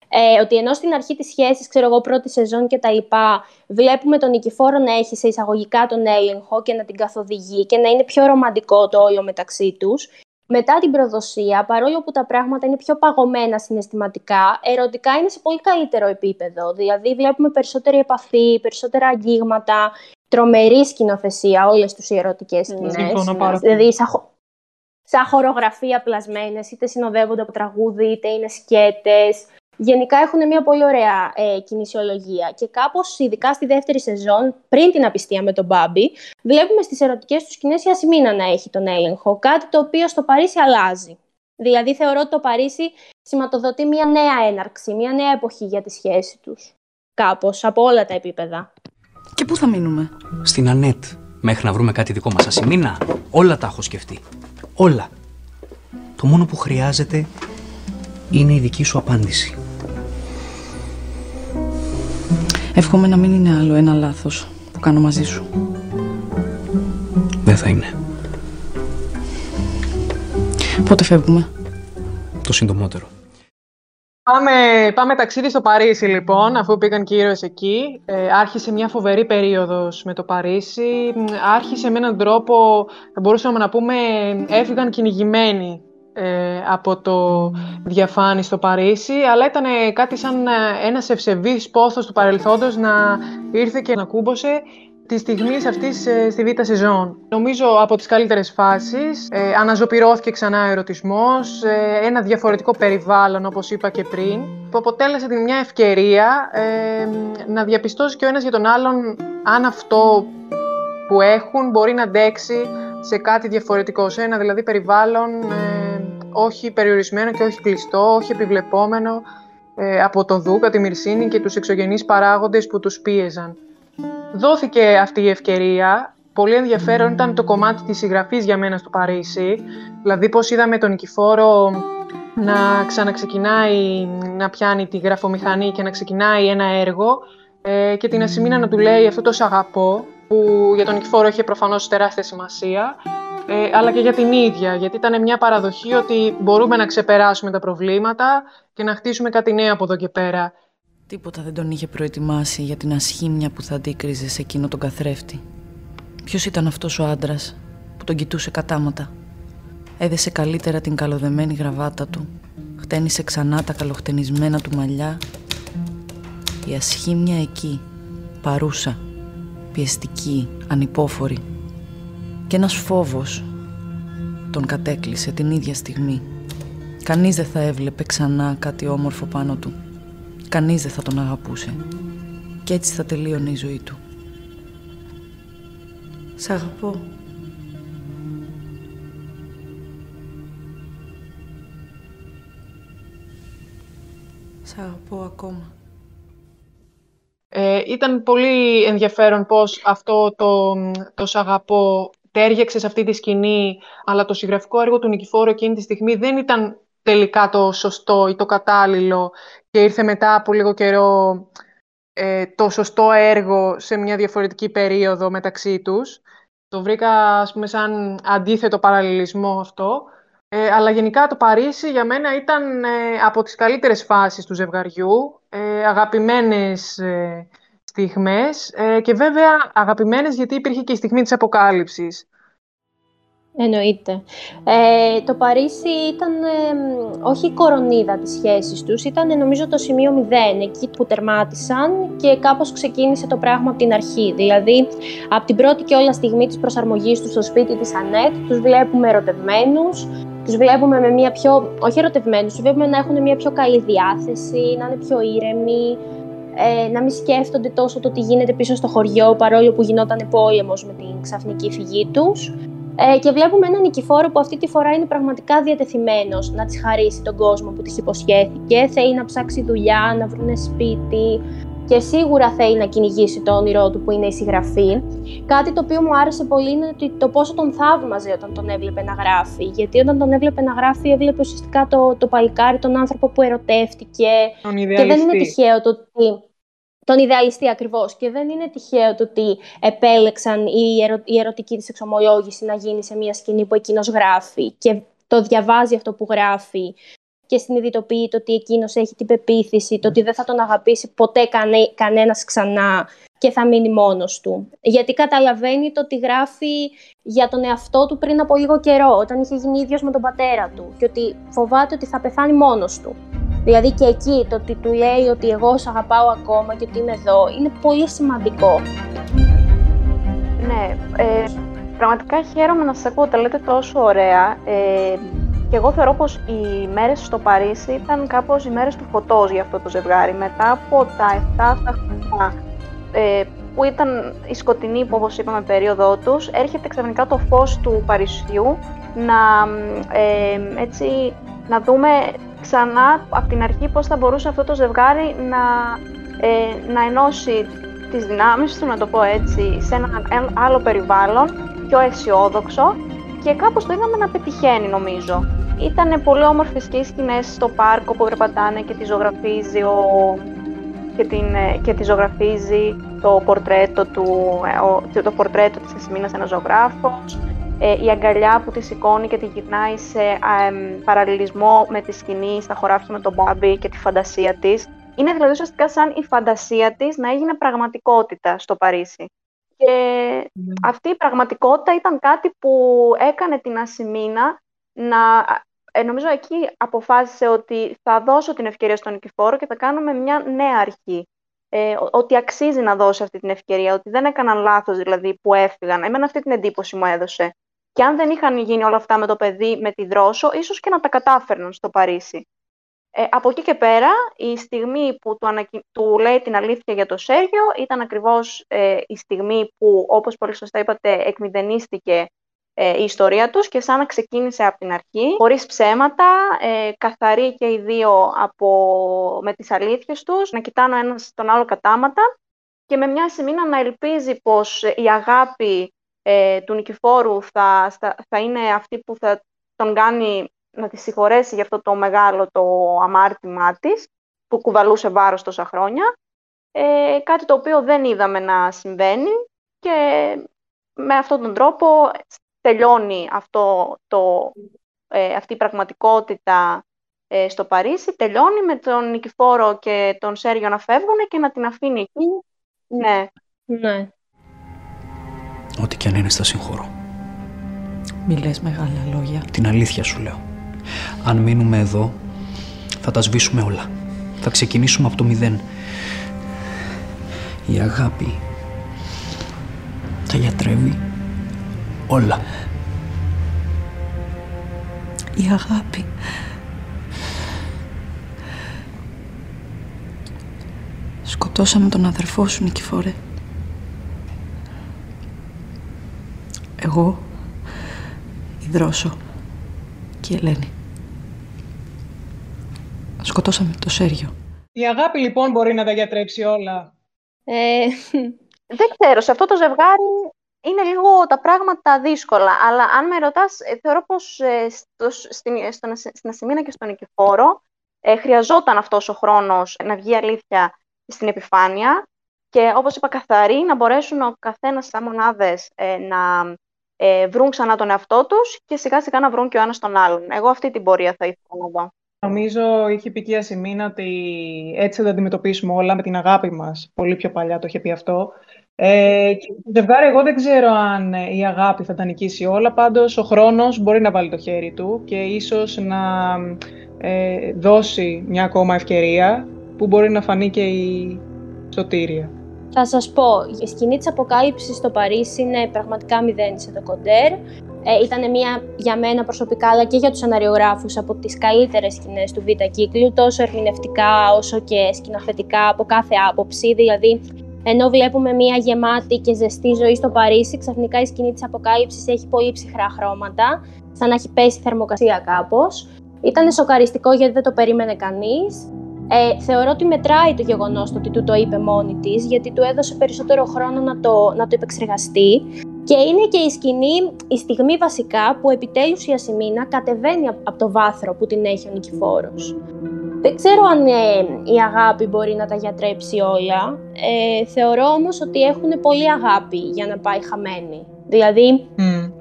ε, ότι ενώ στην αρχή της σχέσης, ξέρω εγώ, πρώτη σεζόν και τα λοιπά, βλέπουμε τον Νικηφόρο να έχει σε εισαγωγικά τον έλεγχο και να την καθοδηγεί και να είναι πιο ρομαντικό το όλο μεταξύ τους. Μετά την προδοσία, παρόλο που τα πράγματα είναι πιο παγωμένα συναισθηματικά, ερωτικά είναι σε πολύ καλύτερο επίπεδο. Δηλαδή βλέπουμε περισσότερη επαφή, περισσότερα αγγίγματα, τρομερή σκηνοθεσία όλες τους οι ερωτικές σκηνές. Συμφωνώ πάρα πολύ. Δηλαδή σαν, χο- σαν χορογραφία πλασμένες, είτε συνοδεύονται από τραγούδι, είτε είναι σκέτες. Γενικά έχουν μια πολύ ωραία ε, κινησιολογία και κάπως, ειδικά στη δεύτερη σεζόν, πριν την απιστία με τον Μπάμπη, βλέπουμε στις ερωτικές τους σκηνές η Ασημίνα να έχει τον έλεγχο, κάτι το οποίο στο Παρίσι αλλάζει. Δηλαδή θεωρώ ότι το Παρίσι σηματοδοτεί μια νέα έναρξη, μια νέα εποχή για τη σχέση τους. Κάπως, από όλα τα επίπεδα. Και πού θα μείνουμε; Στην Ανέτ. Μέχρι να βρούμε κάτι δικό μας ασημίνα. Όλα τα έχω σκεφτεί. Όλα. Το μόνο που χρειάζεται είναι η δική σου απάντηση. Εύχομαι να μην είναι άλλο ένα λάθος που κάνω μαζί σου. Δεν θα είναι. Πότε φεύγουμε; Το συντομότερο. Πάμε, πάμε ταξίδι στο Παρίσι, λοιπόν, αφού πήγαν και οι εκεί. Ε, άρχισε μια φοβερή περίοδος με το Παρίσι. Άρχισε με έναν τρόπο, θα μπορούσαμε να πούμε, έφυγαν κυνηγημένοι ε, από το διαφάνει στο Παρίσι, αλλά ήταν κάτι σαν ε, ένας ευσεβής πόθος του παρελθόντος να ήρθε και να κούμποσε τη στιγμής αυτής ε, στη β' σεζόν. Νομίζω από τις καλύτερες φάσεις. Ε, αναζωπηρώθηκε ξανά ο ερωτισμός, ε, ένα διαφορετικό περιβάλλον όπως είπα και πριν, που αποτέλεσε μια ευκαιρία ε, να διαπιστώσει και ο ένας για τον άλλον αν αυτό που έχουν μπορεί να αντέξει σε κάτι διαφορετικό, σε ένα δηλαδή περιβάλλον ε, όχι περιορισμένο και όχι κλειστό, όχι επιβλεπόμενο ε, από το Δούκα, τη Μυρσίνη και τους εξωγενείς παράγοντες που τους πίεζαν. Δόθηκε αυτή η ευκαιρία. Πολύ ενδιαφέρον ήταν το κομμάτι της συγγραφής για μένα στο Παρίσι. Δηλαδή πώς είδαμε τον Νικηφόρο να ξαναξεκινάει, να πιάνει τη γραφομηχανή και να ξεκινάει ένα έργο ε, και την Ασημίνα να του λέει αυτό το «σ' αγαπώ» που για τον Νικηφόρο είχε προφανώς τεράστια σημασία ε, αλλά και για την ίδια, γιατί ήταν μια παραδοχή ότι μπορούμε να ξεπεράσουμε τα προβλήματα και να χτίσουμε κάτι νέο από εδώ και πέρα. Τίποτα δεν τον είχε προετοιμάσει για την ασχήμια που θα αντίκριζε σε εκείνο τον καθρέφτη. Ποιος ήταν αυτός ο άντρας που τον κοιτούσε κατάματα; Έδεσε καλύτερα την καλοδεμένη γραβάτα του. Χτένισε ξανά τα καλοχτενισμένα του μαλλιά. Η ασχήμια εκεί, παρούσα, πιεστική, ανυπόφορη. Και ένας φόβος τον κατέκλυσε την ίδια στιγμή. Κανείς δεν θα έβλεπε ξανά κάτι όμορφο πάνω του. Κανείς δεν θα τον αγαπούσε. Και έτσι θα τελείωνε η ζωή του. Σ' αγαπώ. Σ' αγαπώ ακόμα. Ε, ήταν πολύ ενδιαφέρον πώς αυτό το, το «Σ' αγαπώ» τέριαξε σε αυτή τη σκηνή, αλλά το συγγραφικό έργο του Νικηφόρου εκείνη τη στιγμή δεν ήταν τελικά το σωστό ή το κατάλληλο και ήρθε μετά από λίγο καιρό ε, το σωστό έργο σε μια διαφορετική περίοδο μεταξύ τους. Το βρήκα, ας πούμε, σαν αντίθετο παραλληλισμό αυτό. Ε, αλλά γενικά το Παρίσι για μένα ήταν ε, από τις καλύτερες φάσεις του ζευγαριού, ε, αγαπημένες ε, στιγμές και βέβαια αγαπημένες γιατί υπήρχε και η στιγμή της αποκάλυψης. Εννοείται. Ε, το Παρίσι ήταν όχι η κορονίδα της σχέσης τους, ήταν νομίζω το σημείο μηδέν, εκεί που τερμάτισαν και κάπως ξεκίνησε το πράγμα από την αρχή. Δηλαδή, από την πρώτη και όλα στιγμή της προσαρμογής τους στο σπίτι της Ανέτ, τους βλέπουμε ερωτευμένους, τους βλέπουμε με μια πιο, όχι ερωτευμένους, τους βλέπουμε να έχουν μια πιο καλή διάθεση, να είναι πιο ήρεμοι, ε, να μην σκέφτονται τόσο το τι γίνεται πίσω στο χωριό, παρόλο που γινόταν πόλεμος με την ξαφνική φυγή τους. Ε, και βλέπουμε έναν νικηφόρο που αυτή τη φορά είναι πραγματικά διατεθειμένος να τη χαρίσει τον κόσμο που τη υποσχέθηκε. Θέλει να ψάξει δουλειά, να βρουν σπίτι και σίγουρα θέλει να κυνηγήσει το όνειρό του που είναι η συγγραφή. Κάτι το οποίο μου άρεσε πολύ είναι ότι το πόσο τον θαύμαζε όταν τον έβλεπε να γράφει. Γιατί όταν τον έβλεπε να γράφει, έβλεπε ουσιαστικά το, το παλικάρι, τον άνθρωπο που ερωτεύτηκε. και δεν είναι τυχαίο το ότι τον ιδεαλιστή ακριβώς. Και δεν είναι τυχαίο το ότι επέλεξαν η, ερω... η ερωτική της εξομολόγηση να γίνει σε μια σκηνή που εκείνος γράφει και το διαβάζει αυτό που γράφει και συνειδητοποιεί το ότι εκείνος έχει την πεποίθηση, το ότι δεν θα τον αγαπήσει ποτέ κανέ... κανένας ξανά και θα μείνει μόνος του. Γιατί καταλαβαίνει το ότι γράφει για τον εαυτό του πριν από λίγο καιρό, όταν είχε γίνει ίδιος με τον πατέρα του και ότι φοβάται ότι θα πεθάνει μόνος του. Δηλαδή και εκεί το ότι του λέει ότι εγώ σε αγαπάω ακόμα και ότι είμαι εδώ είναι πολύ σημαντικό. Ναι, ε, πραγματικά χαίρομαι να σας ακούω, τα λέτε τόσο ωραία. Ε, και εγώ θεωρώ πως οι μέρες στο Παρίσι ήταν κάπως οι μέρες του φωτός για αυτό το ζευγάρι. Μετά από τα 7 χρόνια ε, που ήταν η σκοτεινή, που όπως είπαμε, περίοδό τους, έρχεται ξαφνικά το φως του Παρισιού να, ε, έτσι, να δούμε ξανά από την αρχή πώς θα μπορούσε αυτό το ζευγάρι να, ε, να ενώσει τις δυνάμεις του, να το πω έτσι, σε ένα άλλο περιβάλλον, πιο αισιόδοξο και κάπως το είδαμε να πετυχαίνει νομίζω. ήταν πολύ όμορφες και οι σκηνές στο πάρκο που περπατάνε και τη ζωγραφίζει ο... και, την, ε, και τη ζωγραφίζει το πορτρέτο, του, ε, το πορτρέτο της Ασημίνας ένας ζωγράφος. Ε, η αγκαλιά που τη σηκώνει και τη γυρνάει σε ε, παραλληλισμό με τη σκηνή στα χωράφια με τον Μπάμπι και τη φαντασία της. Είναι δηλαδή ουσιαστικά σαν η φαντασία της να έγινε πραγματικότητα στο Παρίσι. Και ναι. αυτή η πραγματικότητα ήταν κάτι που έκανε την Ασημίνα να... Ε, νομίζω εκεί αποφάσισε ότι θα δώσω την ευκαιρία στον Νικηφόρο και θα κάνουμε μια νέα αρχή. Ε, ότι αξίζει να δώσει αυτή την ευκαιρία, ότι δεν έκαναν λάθος δηλαδή που έφυγαν. Εμένα αυτή την εντύπωση μου έδωσε. Και αν δεν είχαν γίνει όλα αυτά με το παιδί, με τη δρόσο, ίσως και να τα κατάφερναν στο Παρίσι. Ε, από εκεί και πέρα, η στιγμή που του, του λέει την αλήθεια για το Σέργιο ήταν ακριβώς ε, η στιγμή που, όπως πολύ σωστά είπατε, εκμηδενίστηκε ε, η ιστορία τους και σαν να ξεκίνησε από την αρχή, χωρίς ψέματα, ε, καθαροί και οι δύο από, με τις αλήθειες τους, να κοιτάνε ο ένας τον άλλο κατάματα και με μια σημείνα να ελπίζει πως η αγάπη ε, του Νικηφόρου θα, θα είναι αυτή που θα τον κάνει να τη συγχωρέσει για αυτό το μεγάλο το αμάρτημά της, που κουβαλούσε βάρος τόσα χρόνια. Ε, κάτι το οποίο δεν είδαμε να συμβαίνει και με αυτόν τον τρόπο τελειώνει αυτό το, ε, αυτή η πραγματικότητα ε, στο Παρίσι, τελειώνει με τον Νικηφόρο και τον Σέργιο να φεύγουν και να την αφήνει εκεί. Ναι. Ναι. Ό,τι και αν είναι στα συγχωρώ. Μιλές μεγάλα λόγια. Την αλήθεια σου λέω. Αν μείνουμε εδώ, θα τα σβήσουμε όλα. Θα ξεκινήσουμε από το μηδέν. Η αγάπη τα γιατρεύει όλα. Η αγάπη. Σκοτώσαμε τον αδερφό σου, Νικηφόρε. Εγώ, η Δρόσο και η Ελένη. Σκοτώσαμε το Σέργιο. Η αγάπη λοιπόν μπορεί να τα γιατρέψει όλα. Ε, δεν ξέρω, σε αυτό το ζευγάρι είναι λίγο τα πράγματα δύσκολα. Αλλά αν με ρωτάς, ε, θεωρώ πως ε, στο, στην, στο, στην Ασημίνα και στον Νικηφόρο ε, χρειαζόταν αυτός ο χρόνος να βγει αλήθεια στην επιφάνεια και όπως είπα καθαρή να μπορέσουν ο καθένας σαν μονάδες ε, να ε, βρουν ξανά τον εαυτό τους και σιγά σιγά να βρουν και ο ένας τον άλλον. Εγώ αυτή την πορεία θα ήθελα να δω. Νομίζω είχε πει και η Ασημίνα ότι έτσι θα τα αντιμετωπίσουμε όλα με την αγάπη μας. Πολύ πιο παλιά το είχε πει αυτό. Ε, και το ζευγάρι, εγώ δεν ξέρω αν η αγάπη θα τα νικήσει όλα. Πάντως, ο χρόνος μπορεί να βάλει το χέρι του και ίσως να ε, δώσει μια ακόμα ευκαιρία που μπορεί να φανεί και η σωτήρια. Θα σας πω, η σκηνή της αποκάλυψης στο Παρίσι είναι πραγματικά μηδένισε το κοντέρ. Ε, ήταν μια για μένα προσωπικά αλλά και για τους αναριογράφους από τις καλύτερες σκηνές του Β' κύκλου, τόσο ερμηνευτικά όσο και σκηνοθετικά από κάθε άποψη. Δηλαδή, ενώ βλέπουμε μια γεμάτη και ζεστή ζωή στο Παρίσι, ξαφνικά η σκηνή της αποκάλυψης έχει πολύ ψυχρά χρώματα, σαν να έχει πέσει θερμοκρασία κάπως. Ήταν σοκαριστικό γιατί δεν το περίμενε κανείς. Ε, θεωρώ ότι μετράει το γεγονός ότι του το είπε μόνη της, γιατί του έδωσε περισσότερο χρόνο να το, να το επεξεργαστεί. Και είναι και η σκηνή, η στιγμή βασικά που επιτέλους η Ασημίνα κατεβαίνει από το βάθρο που την έχει ο Νικηφόρος. Δεν ξέρω αν ε, η αγάπη μπορεί να τα γιατρέψει όλα. Ε, θεωρώ όμως ότι έχουν πολύ αγάπη για να πάει χαμένη. Δηλαδή,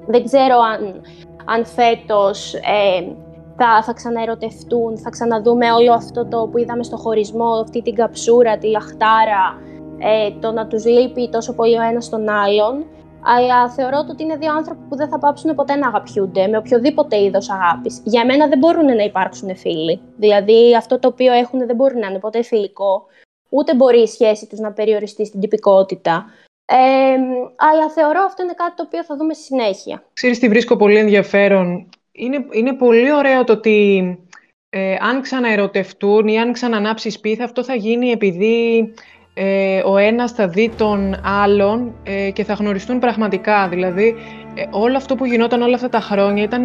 δεν ξέρω αν, αν φέτος ε, θα, θα ξαναερωτευτούν, θα ξαναδούμε όλο αυτό το που είδαμε στο χωρισμό, αυτή την καψούρα, τη λαχτάρα, ε, το να τους λείπει τόσο πολύ ο ένας τον άλλον. Αλλά θεωρώ ότι είναι δύο άνθρωποι που δεν θα πάψουν ποτέ να αγαπιούνται με οποιοδήποτε είδος αγάπης. Για μένα δεν μπορούν να υπάρξουν φίλοι. Δηλαδή, αυτό το οποίο έχουν δεν μπορεί να είναι ποτέ φιλικό, ούτε μπορεί η σχέση τους να περιοριστεί στην τυπικότητα. Ε, αλλά θεωρώ αυτό είναι κάτι το οποίο θα δούμε στη συνέχεια. Ξέρεις τι βρίσκω πολύ ενδιαφέρον; Είναι, είναι πολύ ωραίο το ότι ε, αν ξαναερωτευτούν ή αν ξανανάψεις σπίθα, αυτό θα γίνει επειδή ε, ο ένας θα δει τον άλλον ε, και θα γνωριστούν πραγματικά. Δηλαδή, ε, όλο αυτό που γινόταν όλα αυτά τα χρόνια ήταν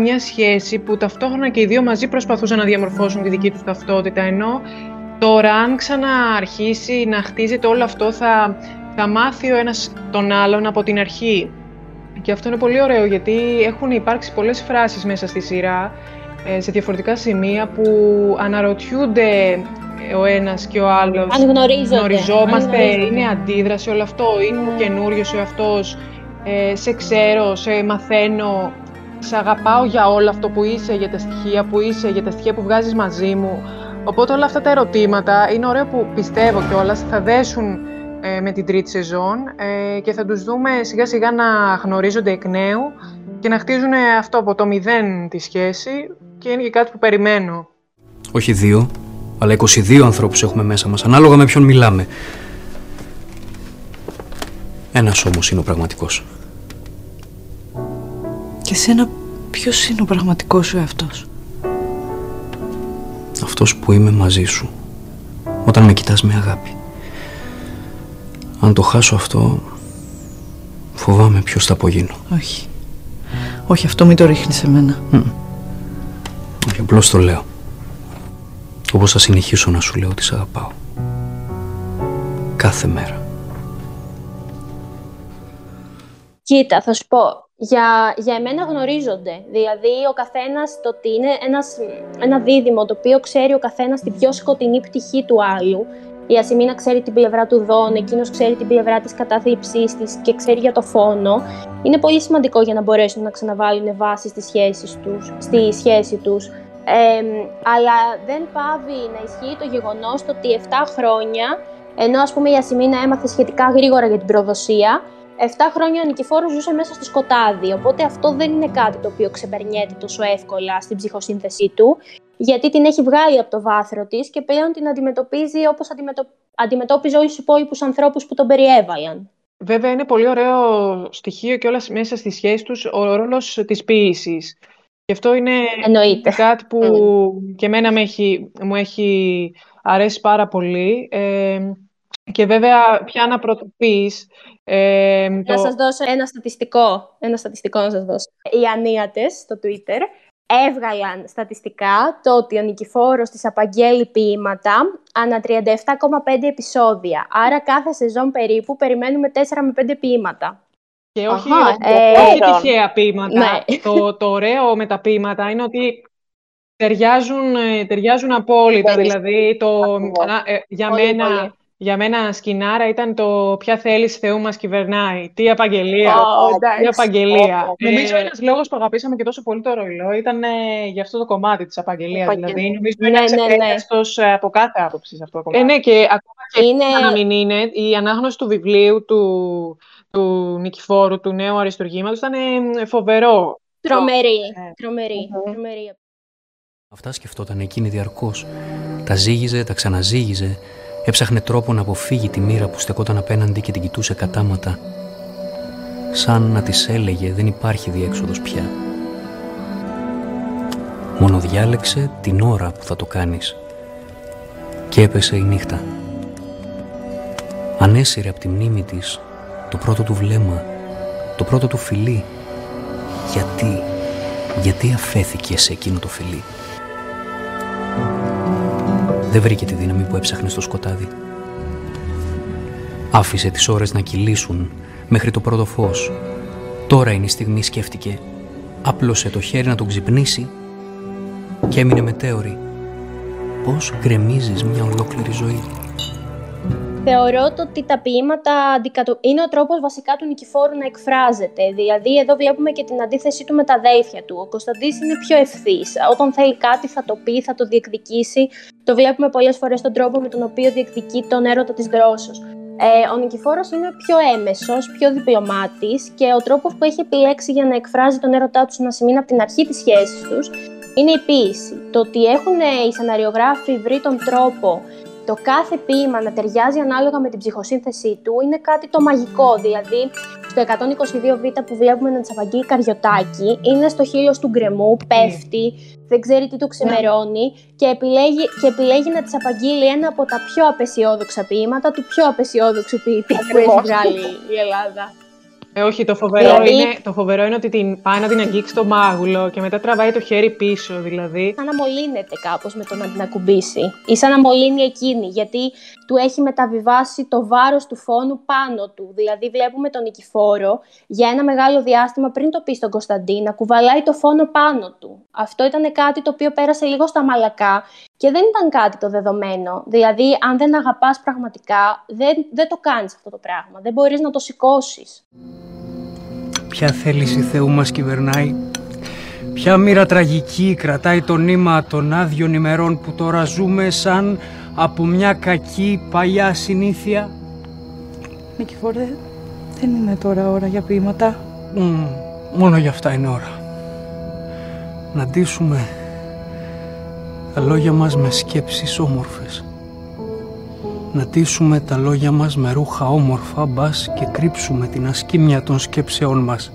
μια σχέση που ταυτόχρονα και οι δύο μαζί προσπαθούσαν να διαμορφώσουν τη δική τους ταυτότητα, ενώ τώρα αν ξανααρχίσει να χτίζεται όλο αυτό θα, θα μάθει ο ένας τον άλλον από την αρχή Και αυτό είναι πολύ ωραίο γιατί έχουν υπάρξει πολλές φράσεις μέσα στη σειρά ε, σε διαφορετικά σημεία που αναρωτιούνται ο ένας και ο άλλος. Αν γνωρίζονται. Γνωριζόμαστε, είναι αντίδραση όλο αυτό, είναι mm. καινούριο ο αυτός, ε, σε ξέρω, σε μαθαίνω, σε αγαπάω για όλο αυτό που είσαι, για τα στοιχεία που είσαι, για τα στοιχεία που βγάζεις μαζί μου. Οπότε όλα αυτά τα ερωτήματα είναι ωραία που πιστεύω κιόλας θα δέσουν ε, με την τρίτη σεζόν ε, και θα τους δούμε σιγά σιγά να γνωρίζονται εκ νέου και να χτίζουν αυτό από το μηδέν τη σχέση και είναι και κάτι που περιμένω. Όχι δύο, αλλά 22 ανθρώπους έχουμε μέσα μας, ανάλογα με ποιον μιλάμε. Ένας όμως είναι ο πραγματικός. Και σένα ποιος είναι ο πραγματικός σου εαυτός; Αυτός που είμαι μαζί σου, όταν με κοιτάς με αγάπη. Αν το χάσω αυτό, φοβάμαι ποιος θα απογίνω. Όχι. Όχι, αυτό μην το ρίχνεις σε μένα. Όχι, απλώς το λέω. Όπως θα συνεχίσω να σου λέω ότι σε αγαπάω. Κάθε μέρα. Κοίτα, θα σου πω. Για, για εμένα γνωρίζονται. Δηλαδή, ο καθένας το ότι είναι ένας, ένα δίδυμο το οποίο ξέρει ο καθένας την πιο σκοτεινή πτυχή του άλλου. Η Ασημίνα ξέρει την πλευρά του Δόν, εκείνος ξέρει την πλευρά της κατάθλιψής της και ξέρει για το φόνο. Είναι πολύ σημαντικό για να μπορέσουν να ξαναβάλουν βάση στη σχέση τους. Στη σχέση τους. Αλλά δεν πάβει να ισχύει το γεγονός ότι 7 χρόνια, ενώ ας πούμε η Ασημίνα έμαθε σχετικά γρήγορα για την προδοσία, 7 χρόνια ο Νικηφόρος ζούσε μέσα στο σκοτάδι, οπότε αυτό δεν είναι κάτι το οποίο ξεπερνιέται τόσο εύκολα στην ψυχοσύνθεσή του, γιατί την έχει βγάλει από το βάθρο της και πλέον την αντιμετωπίζει όπως αντιμετω... αντιμετώπιζε όλους τους υπόλοιπους ανθρώπους που τον περιέβαλαν. Βέβαια είναι πολύ ωραίο στοιχείο και όλα μέσα στη σχέση τους ο ρόλος της ποίησης. Και αυτό είναι Εννοείται. κάτι που και εμένα με έχει, μου έχει αρέσει πάρα πολύ. Ε, και βέβαια πια να πρωτοποιείς ε, να το... σας δώσω ένα στατιστικό, ένα στατιστικό να σας δώσω. Οι ανίατες στο Twitter έβγαλαν στατιστικά το ότι ο Νικηφόρος της απαγγέλει ποίηματα ανά 37,5 επεισόδια. Άρα κάθε σεζόν περίπου περιμένουμε 4 με 5 ποίηματα. Και όχι, ε, όχι τυχαία ποίηματα. Ναι. Το, το ωραίο με τα ποίηματα είναι ότι ταιριάζουν, ε, ταιριάζουν απόλυτα. δηλαδή, το, ε, για μένα... Για μένα σκηνάρα ήταν το «Ποια θέλεις Θεού μας κυβερνάει». Τι απαγγελία. Oh, τι απαγγελία. Oh, νομίζω ένας λόγος που αγαπήσαμε και τόσο πολύ το ρολό ήταν ε, για αυτό το κομμάτι της απαγγελίας. Δηλαδή, νομίζω ναι, είναι ναι, ναι. από κάθε άποψη αυτό το κομμάτι. Ε, ναι, και ακόμα και είναι... να μην είναι, η ανάγνωση του βιβλίου του, του Νικηφόρου, του νέου αριστουργήματος, ήταν ε, φοβερό. Τρομερή, ε. τρομερή, τρομερή. Αυτά σκεφτόταν εκείνη διαρκώς. Τα ζήγιζε, τα ξαναζήγιζε, Έψαχνε τρόπο να αποφύγει τη μοίρα που στεκόταν απέναντι και την κοιτούσε κατάματα. Σαν να της έλεγε δεν υπάρχει διέξοδος πια. Μόνο διάλεξε την ώρα που θα το κάνεις. Και έπεσε η νύχτα. Ανέσυρε από τη μνήμη της το πρώτο του βλέμμα, το πρώτο του φιλί. Γιατί, γιατί αφέθηκε σε εκείνο το φιλί; Δεν βρήκε τη δύναμη που έψαχνε στο σκοτάδι. Άφησε τις ώρες να κυλήσουν μέχρι το πρώτο φως. Τώρα είναι η στιγμή, σκέφτηκε. Άπλωσε το χέρι να τον ξυπνήσει και έμεινε μετέωρη. Πώς γκρεμίζεις μια ολόκληρη ζωή; Θεωρώ ότι τα ποίηματα είναι ο τρόπος βασικά του Νικηφόρου να εκφράζεται. Δηλαδή εδώ βλέπουμε και την αντίθεσή του με τα αδέλφια του. Ο Κωνσταντής είναι πιο ευθύς. Όταν θέλει κάτι θα το πει, θα το διεκδικήσει. Το βλέπουμε πολλές φορές στον τρόπο με τον οποίο διεκδικεί τον έρωτα της δρόσος. Ε, ο Νικηφόρος είναι πιο έμεσος, πιο διπλωμάτης και ο τρόπος που έχει επιλέξει για να εκφράζει τον έρωτά τους να σημαίνει από την αρχή της σχέσης τους είναι η ποίηση. Το ότι έχουν οι σεναριογράφοι βρει τον τρόπο το κάθε ποίημα να ταιριάζει ανάλογα με την ψυχοσύνθεσή του είναι κάτι το μαγικό. Δηλαδή, στο 122β που βλέπουμε να τσαπαγγεί καριωτάκι, είναι στο χείλος του γκρεμού, πέφτει, δεν ξέρει τι του ξεμερώνει και επιλέγει, και επιλέγει να τη απαγγείλει ένα από τα πιο απεσιόδοξα ποίηματα του πιο απεσιόδοξου ποιητή που έχει βγάλει η Ελλάδα. Ε, όχι, το φοβερό, δηλαδή... είναι, το φοβερό είναι ότι την, πάει να την αγγίξει το μάγουλο και μετά τραβάει το χέρι πίσω, δηλαδή. Σαν να μολύνεται κάπως με το να την ακουμπήσει. Ή σαν να μολύνει εκείνη, γιατί του έχει μεταβιβάσει το βάρος του φόνου πάνω του. Δηλαδή, βλέπουμε τον Νικηφόρο για ένα μεγάλο διάστημα πριν το πει στον Κωνσταντίν να κουβαλάει το φόνο πάνω του. Αυτό ήταν κάτι το οποίο πέρασε λίγο στα μαλακά και δεν ήταν κάτι το δεδομένο. Δηλαδή, αν δεν αγαπάς πραγματικά, δεν, δεν το κάνεις αυτό το πράγμα. Δεν μπορείς να το σηκώσεις. Ποια θέληση Θεού μας κυβερνάει, ποια μοίρα τραγική κρατάει το νήμα των άδειων ημερών που τώρα ζούμε σαν από μια κακή παλιά συνήθεια; Νικηφόρε, δεν είναι τώρα ώρα για ποίηματα. μόνο για αυτά είναι ώρα. Να ντύσουμε τα λόγια μας με σκέψεις όμορφες. Να τίσουμε τα λόγια μας με ρούχα όμορφα, μπας και κρύψουμε την ασκήμια των σκέψεών μας.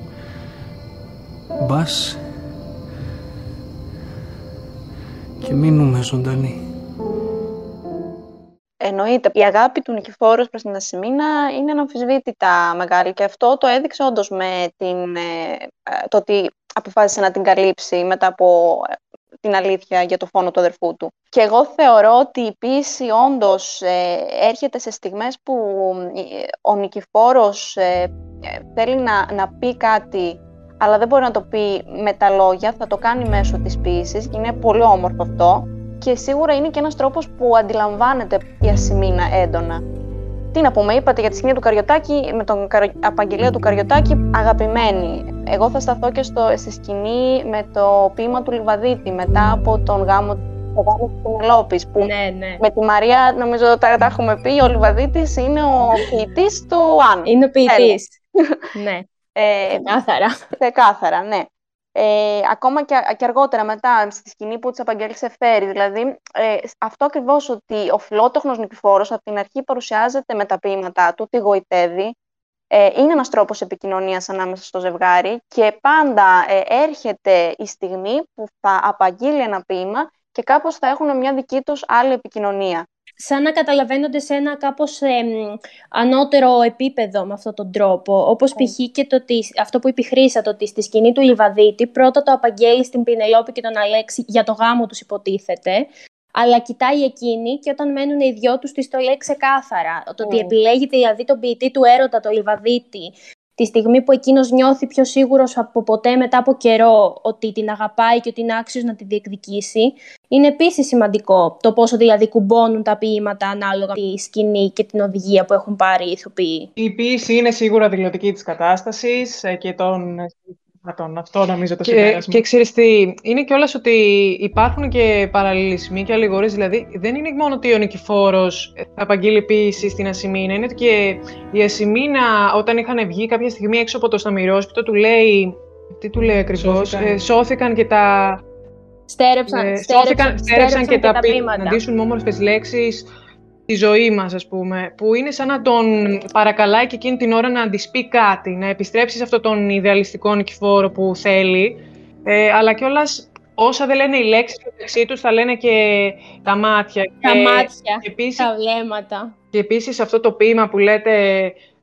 Μπας και μείνουμε ζωντανοί. Εννοείται. Η αγάπη του Νικηφόρου προς την Ασημίνα είναι αναμφισβήτητα μεγάλη και αυτό το έδειξε όντως με την, ε, ε, το ότι αποφάσισε να την καλύψει μετά από την αλήθεια για το φόνο του αδερφού του. Και εγώ θεωρώ ότι η ποίηση όντως ε, έρχεται σε στιγμές που ε, ο Νικηφόρος ε, θέλει να, να πει κάτι αλλά δεν μπορεί να το πει με τα λόγια, θα το κάνει μέσω της ποίησης και είναι πολύ όμορφο αυτό και σίγουρα είναι και ένας τρόπος που αντιλαμβάνεται η Ασημίνα έντονα. Τι να πούμε, είπατε για τη σκηνή του Καριωτάκη, με τον Απαγγελία του Καριωτάκη, αγαπημένη. Εγώ θα σταθώ και στο, στη σκηνή με το ποίημα του Λιβαδίτη, μετά από τον γάμο το γάμο της Πινελόπης, που ναι, ναι. με τη Μαρία, νομίζω τα, τα έχουμε πει, ο Λιβαδίτης είναι ο ποιητής του Αν. Είναι ο ποιητής, ναι. Ε, ξεκάθαρα. Ξεκάθαρα, ναι ε, ακόμα και, και αργότερα μετά στη σκηνή που της απαγγέλισε φέρει. Δηλαδή, ε, αυτό ακριβώς ότι ο φιλότοχνος νικηφόρος από την αρχή παρουσιάζεται με τα ποίηματά του, τη γοητεύει, ε, είναι ένας τρόπος επικοινωνίας ανάμεσα στο ζευγάρι και πάντα ε, έρχεται η στιγμή που θα απαγγείλει ένα ποίημα και κάπως θα έχουν μια δική τους άλλη επικοινωνία σαν να καταλαβαίνονται σε ένα κάπως ανώτερο επίπεδο με αυτόν τον τρόπο. Όπως ναι. π.χ. και το ότι, αυτό που είπε η Χρύσα, το ότι στη σκηνή του Λιβαδίτη πρώτα το απαγγέλει στην Πινελόπη και τον Αλέξη για το γάμο τους υποτίθεται, αλλά κοιτάει εκείνη και όταν μένουν οι δυο τους της το λέει ξεκάθαρα. Το ότι ναι. επιλέγει δηλαδή τον ποιητή του έρωτα, το Λιβαδίτη, τη στιγμή που εκείνος νιώθει πιο σίγουρος από ποτέ μετά από καιρό ότι την αγαπάει και ότι είναι άξιος να τη διεκδικήσει, είναι επίσης σημαντικό το πόσο δηλαδή κουμπώνουν τα ποίηματα ανάλογα με τη σκηνή και την οδηγία που έχουν πάρει οι ηθοποιοί. Η ποίηση είναι σίγουρα δηλωτική της κατάστασης ε, και των αυτό νομίζω το και, Και ξέρεις τι, είναι κιόλας ότι υπάρχουν και παραλληλισμοί και αλληγορίες, δηλαδή δεν είναι μόνο ότι ο Νικηφόρος απαγγείλει ποιήση στην Ασημίνα, είναι ότι και η Ασημίνα όταν είχαν βγει κάποια στιγμή έξω από το Σταμυρόσπιτο του λέει, τι του λέει ακριβώς, σώθηκαν, ε, σώθηκαν και τα... Στέρεψαν, ε, στέρεψαν, στέρεψαν, και, και τα, τα να ντύσουν με όμορφες λέξεις, τη ζωή μας, ας πούμε, που είναι σαν να τον παρακαλάει και εκείνη την ώρα να της πει κάτι, να επιστρέψει σε αυτόν τον ιδεαλιστικό νικηφόρο που θέλει, ε, αλλά κιόλας όσα δεν λένε οι λέξεις μεταξύ τους, θα λένε και τα μάτια. Τα και, μάτια, και επίσης, τα βλέμματα. Και επίσης αυτό το ποίημα που λέτε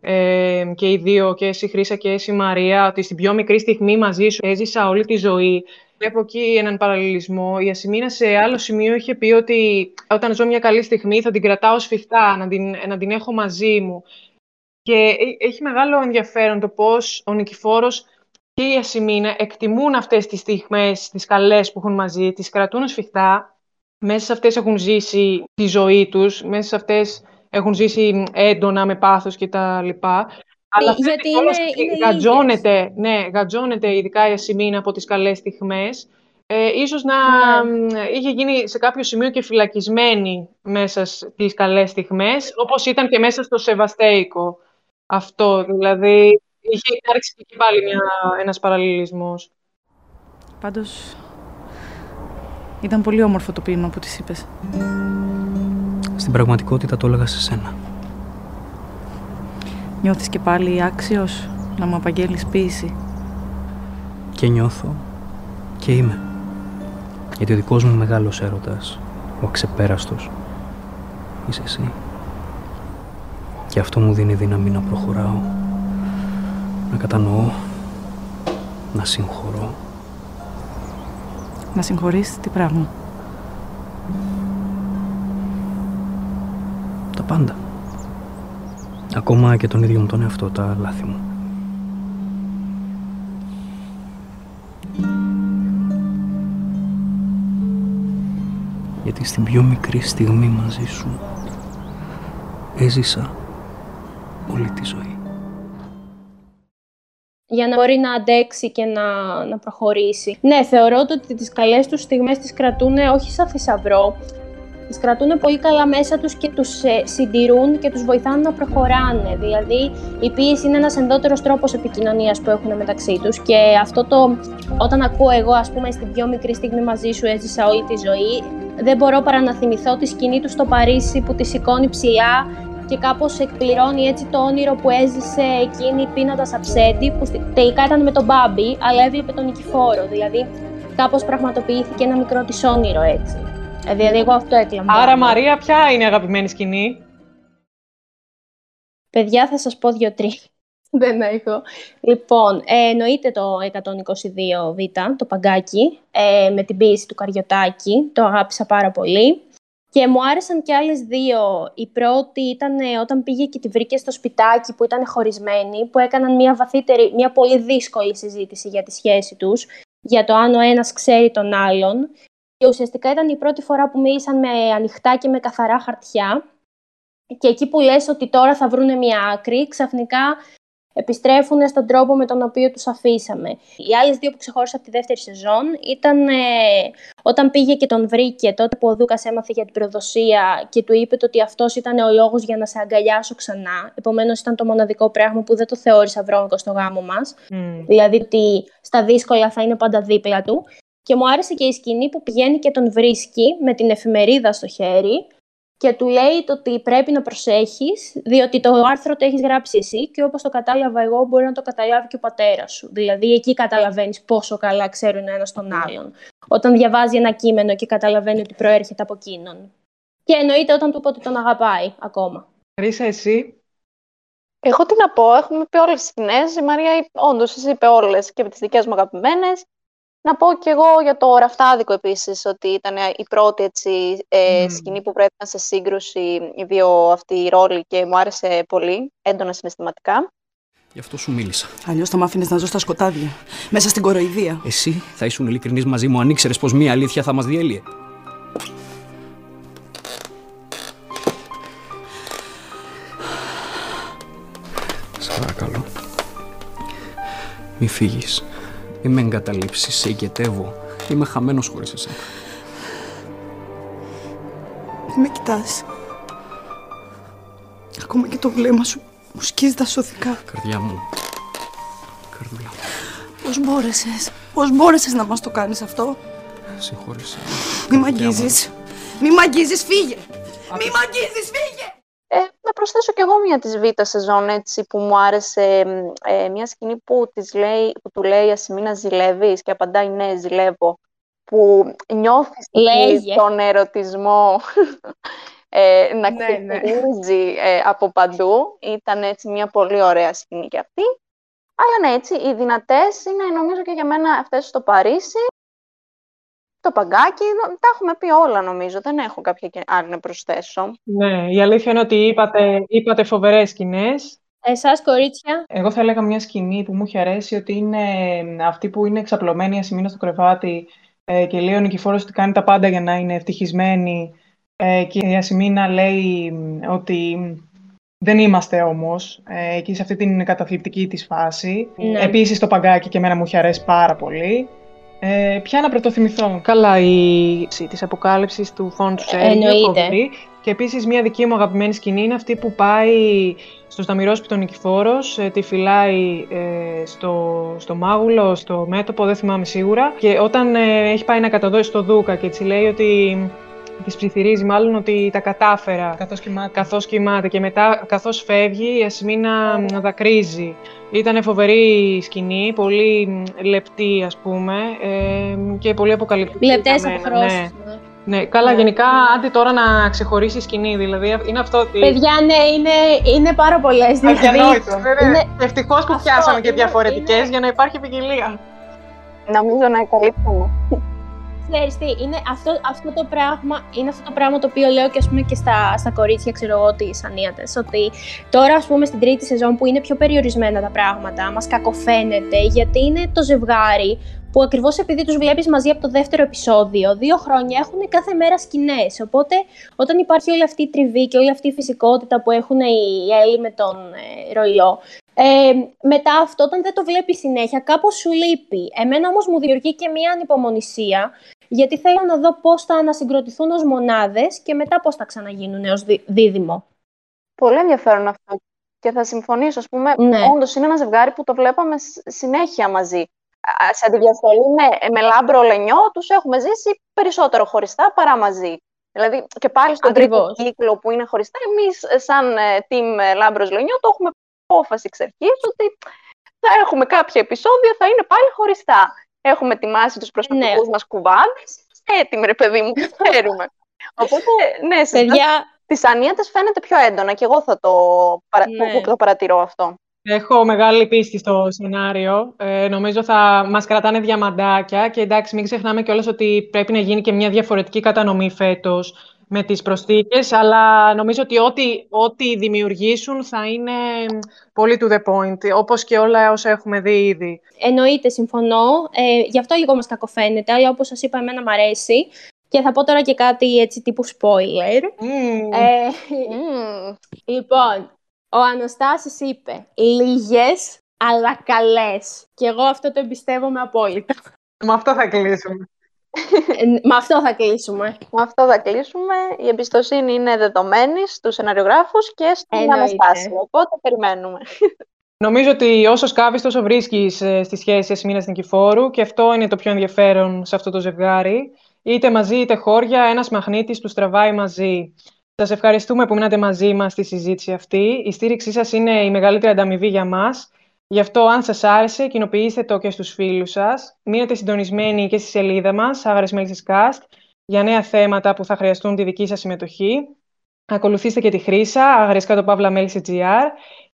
ε, και οι δύο, και εσύ Χρύσα και εσύ Μαρία, ότι στην πιο μικρή στιγμή μαζί σου έζησα όλη τη ζωή. Βλέπω εκεί έναν παραλληλισμό. Η Ασημίνα σε άλλο σημείο είχε πει ότι όταν ζω μια καλή στιγμή θα την κρατάω σφιχτά, να την, να την έχω μαζί μου. Και ε, έχει μεγάλο ενδιαφέρον το πώς ο Νικηφόρος και η Ασημίνα εκτιμούν αυτές τις στιγμές, τις καλές που έχουν μαζί, τις κρατούν σφιχτά. Μέσα σε αυτές έχουν ζήσει τη ζωή τους, μέσα σε αυτές έχουν ζήσει έντονα με πάθος και τα λοιπά. Αλλά γιατί είναι, είναι γατζώνεται, ναι, γατζώνεται ειδικά η Ασημίνα από τις καλές στιγμές. Ε, ίσως να ναι. είχε γίνει σε κάποιο σημείο και φυλακισμένη μέσα στις καλές στιγμές, όπως ήταν και μέσα στο Σεβαστέικο. Αυτό, δηλαδή, είχε υπάρξει και πάλι μια, ένας παραλληλισμός. Πάντως, ήταν πολύ όμορφο το ποίημα που της είπες. Στην πραγματικότητα το έλεγα σε σένα. Νιώθεις και πάλι άξιος να μου απαγγέλεις ποίηση. Και νιώθω και είμαι. Γιατί ο δικός μου μεγάλος έρωτας, ο αξεπέραστος, είσαι εσύ. Και αυτό μου δίνει δύναμη να προχωράω, να Να κατανοώ, να συγχωρώ. Να συγχωρείς τι πράγμα; Τα πάντα. Ακόμα και τον ίδιο μου τον εαυτό, τα λάθη μου. Γιατί στην πιο μικρή στιγμή μαζί σου έζησα όλη τη ζωή. για να μπορεί να αντέξει και να, να προχωρήσει. Ναι, θεωρώ ότι τις καλές τους στιγμές τις κρατούν όχι σαν θησαυρό, τις κρατούν πολύ καλά μέσα τους και τους ε, συντηρούν και τους βοηθάνε να προχωράνε. Δηλαδή, η πίεση είναι ένας ενδότερος τρόπος επικοινωνίας που έχουν μεταξύ τους και αυτό το, όταν ακούω εγώ, ας πούμε, στην πιο μικρή στιγμή μαζί σου έζησα όλη τη ζωή, δεν μπορώ παρά να θυμηθώ τη σκηνή του στο Παρίσι που τη σηκώνει ψηλά και κάπως εκπληρώνει έτσι το όνειρο που έζησε εκείνη πίνοντας αψέτη, που στη- τελικά ήταν με τον Μπάμπη, αλλά έβλεπε τον Νικηφόρο. Δηλαδή, κάπως πραγματοποιήθηκε ένα μικρό της όνειρο έτσι. Ε, Δηλαδή, εγώ αυτό έκλαμπα. Άρα, Μαρία, ποια είναι η αγαπημένη σκηνή; Παιδιά, θα σας πω δύο-τρία. Δεν έχω. Λοιπόν, ε, εννοείται το 122β, το παγκάκι, ε, με την ποίηση του Καριωτάκη. Το αγάπησα πάρα πολύ. Και μου άρεσαν και άλλες δύο. Η πρώτη ήταν ε, όταν πήγε και τη βρήκε στο σπιτάκι που ήταν χωρισμένη, που έκαναν μια βαθύτερη, μια πολύ δύσκολη συζήτηση για τη σχέση τους, για το αν ο ένας ξέρει τον άλλον. Και ουσιαστικά ήταν η πρώτη φορά που μίλησαν με ανοιχτά και με καθαρά χαρτιά. Και εκεί που λες ότι τώρα θα βρούνε μια άκρη, ξαφνικά επιστρέφουν στον τρόπο με τον οποίο τους αφήσαμε. Οι άλλες δύο που ξεχώρισα από τη δεύτερη σεζόν ήταν ε, όταν πήγε και τον βρήκε τότε που ο Δούκας έμαθε για την προδοσία και του είπε το ότι αυτός ήταν ο λόγος για να σε αγκαλιάσω ξανά. Επομένως ήταν το μοναδικό πράγμα που δεν το θεώρησα βρώμικο στο γάμο μας. Δηλαδή ότι στα δύσκολα θα είναι πάντα δίπλα του. Και μου άρεσε και η σκηνή που πηγαίνει και τον βρίσκει με την εφημερίδα στο χέρι και του λέει το ότι πρέπει να προσέχεις, διότι το άρθρο το έχεις γράψει εσύ και όπως το κατάλαβα εγώ μπορεί να το καταλάβει και ο πατέρας σου. Δηλαδή εκεί καταλαβαίνεις πόσο καλά ξέρουν ένας τον άλλον. Όταν διαβάζει ένα κείμενο και καταλαβαίνει ότι προέρχεται από εκείνον. Και εννοείται όταν του είπε ότι τον αγαπάει ακόμα. Ρίσα, εσύ; Εγώ τι να πω, έχουμε πει όλες τις σκηνές. Η Μαρία όντως τις είπε όλες και από τις δικές μου αγαπημένες. Να πω κι εγώ για το ραφτάδικο επίσης, ότι ήταν η πρώτη έτσι, ε, Μμμ. σκηνή που βρέθηκαν σε σύγκρουση οι δύο αυτοί οι ρόλοι και μου άρεσε πολύ, έντονα συναισθηματικά. Γι' αυτό σου μίλησα. Αλλιώς θα μ' άφηνες να ζω στα σκοτάδια. Μέσα στην κοροϊδία. Εσύ θα ήσουν ειλικρινής μαζί μου αν ήξερες πως μία αλήθεια θα μας διέλυε. Σε παρακαλώ. Μη φύγεις. Μη με εγκαταλείψεις. Σε οικετεύω. Είμαι χαμένος χωρίς εσένα. Δεν με κοιτάς. Ακόμα και το βλέμμα σου μου σκίζει τα σωθικά. Καρδιά μου. Καρδούλα μου. Πώς μπόρεσες. Πώς μπόρεσες να μας το κάνεις αυτό; Συγχώρεσαι. Μη μ' Καρδιά μου. αγγίζεις. Μη μ' αγγίζεις, φύγε. Μη μ' αγγίζεις, φύγε. Ε, να προσθέσω κι εγώ μια της β' σεζόν έτσι, που μου άρεσε μ, ε, μια σκηνή που, της λέει, που του λέει Ασημίνα ζηλεύεις και απαντάει ναι ζηλεύω που νιώθεις Λέγε. τον ερωτισμό ε, να Ναι, ναι. ξεφυρίζει ε, από παντού. Ήταν έτσι μια πολύ ωραία σκηνή και αυτή. Αλλά ναι, έτσι, οι δυνατές είναι νομίζω και για μένα αυτές στο Παρίσι, το παγκάκι, τα έχουμε πει όλα νομίζω, δεν έχω κάποια και άλλη να προσθέσω. Ναι, η αλήθεια είναι ότι είπατε, είπατε φοβερές σκηνές. Εσάς κορίτσια, Εγώ θα έλεγα μια σκηνή που μου έχει αρέσει ότι είναι αυτή που είναι εξαπλωμένη η Ασημίνα στο κρεβάτι ε, και λέει ο Νικηφόρος ότι κάνει τα πάντα για να είναι ευτυχισμένη ε, και η Ασημίνα λέει μ, ότι δεν είμαστε όμως ε, εκεί σε αυτή την καταθλιπτική της φάση. Ναι. Επίσης το παγκάκι και εμένα μου έχει αρέσει πάρα πολύ. Ε, ποια να πρωτοθυμηθώ. Καλά, η της αποκάλυψης του φόνου του Σέργιο, Εννοείται. φοβερή. Και επίσης μια δική μου αγαπημένη σκηνή είναι αυτή που πάει στο Σταμυρόσπιτο τον Νικηφόρος, ε, τη φυλάει ε, στο, στο μάγουλο, στο μέτωπο, δεν θυμάμαι σίγουρα. Και όταν ε, έχει πάει να καταδώσει το Δούκα και έτσι λέει ότι της ψιθυρίζει μάλλον ότι τα κατάφερα καθώς κοιμάται, καθώς κοιμάται. και μετά καθώς φεύγει η Ασημίνα μ, δακρύζει. Ήταν φοβερή σκηνή, πολύ μ, λεπτή ας πούμε ε, και πολύ αποκαλυπτική. λεπτές για μένα, αποχρώσεις. ναι. ναι. Ναι, καλά, γενικά άντε τώρα να ξεχωρίσει σκηνή. Δηλαδή είναι αυτό ότι. Παιδιά, ναι, είναι, είναι πάρα πολλές. Δηλαδή, είναι... Ευτυχώς που πιάσαμε και διαφορετικές για να υπάρχει ποικιλία. Νομίζω να καλύπτουμε. Ξέρεις τι, είναι αυτό, αυτό, το πράγμα, είναι αυτό το πράγμα το οποίο λέω και, ας πούμε, και στα, στα κορίτσια, ξέρω εγώ, τις ανίατες, ότι τώρα, ας πούμε, στην τρίτη σεζόν που είναι πιο περιορισμένα τα πράγματα, μας κακοφαίνεται, γιατί είναι το ζευγάρι που ακριβώς επειδή τους βλέπεις μαζί από το δεύτερο επεισόδιο, δύο χρόνια έχουν κάθε μέρα σκηνές. Οπότε, όταν υπάρχει όλη αυτή η τριβή και όλη αυτή η φυσικότητα που έχουν οι Έλλη με τον ε, Ροϊό, ε, μετά αυτό, όταν δεν το βλέπει συνέχεια, κάπως σου λείπει. Εμένα όμως μου δημιουργεί και μία ανυπομονησία, γιατί θέλω να δω πώς θα ανασυγκροτηθούν ως μονάδες και μετά πώς θα ξαναγίνουν ως δίδυμο. Πολύ ενδιαφέρον αυτό. Και θα συμφωνήσω, ας πούμε, ναι. όντως είναι ένα ζευγάρι που το βλέπαμε συνέχεια μαζί σε αντιδιαστολή με, με λάμπρο λενιό, τους έχουμε ζήσει περισσότερο χωριστά παρά μαζί. Δηλαδή και πάλι στον τρίτο κύκλο που είναι χωριστά, εμείς σαν ε, team ε, λάμπρος λενιό το έχουμε απόφαση εξ αρχής ότι θα έχουμε κάποια επεισόδια, θα είναι πάλι χωριστά. Έχουμε ετοιμάσει τους προσωπικούς ναι. μας κουβάδες, έτοιμοι ρε παιδί μου, ξέρουμε. Οπότε, ναι, σε τις ανίατες φαίνεται πιο έντονα και εγώ θα το, παρα... ναι. το παρατηρώ αυτό. Έχω μεγάλη πίστη στο σενάριο. Ε, νομίζω θα μας κρατάνε διαμαντάκια και εντάξει μην ξεχνάμε κιόλας ότι πρέπει να γίνει και μια διαφορετική κατανομή φέτος με τις προσθήκες, αλλά νομίζω ότι ό,τι, ό,τι δημιουργήσουν θα είναι πολύ to the point, όπως και όλα όσα έχουμε δει ήδη. Εννοείται, συμφωνώ. Ε, γι' αυτό λίγο μας κακοφαίνεται, αλλά όπως σας είπα, εμένα μου αρέσει. Και θα πω τώρα και κάτι έτσι τύπου spoiler. Ε, Λοιπόν, ο Αναστάσης είπε λίγες αλλά καλές. Και εγώ αυτό το εμπιστεύομαι απόλυτα. Με αυτό θα κλείσουμε. Ε, με αυτό θα κλείσουμε. Με αυτό θα κλείσουμε. Η εμπιστοσύνη είναι δεδομένη στους σεναριογράφους και στον Αναστάση. Οπότε περιμένουμε. Νομίζω ότι όσο σκάβεις τόσο βρίσκεις ε, στη σχέση Εσμήνας Νικηφόρου και αυτό είναι το πιο ενδιαφέρον σε αυτό το ζευγάρι. Είτε μαζί είτε χώρια, ένας μαγνήτης τους τραβάει μαζί. Σας ευχαριστούμε που μείνατε μαζί μας στη συζήτηση αυτή. Η στήριξή σας είναι η μεγαλύτερη ανταμοιβή για μας. Γι' αυτό, αν σας άρεσε, κοινοποιήστε το και στους φίλους σας. Μείνετε συντονισμένοι και στη σελίδα μας, Άγαρε Μέλισσε Cast, για νέα θέματα που θα χρειαστούν τη δική σας συμμετοχή. Ακολουθήστε και τη Χρύσα, αγαρισκά το GR,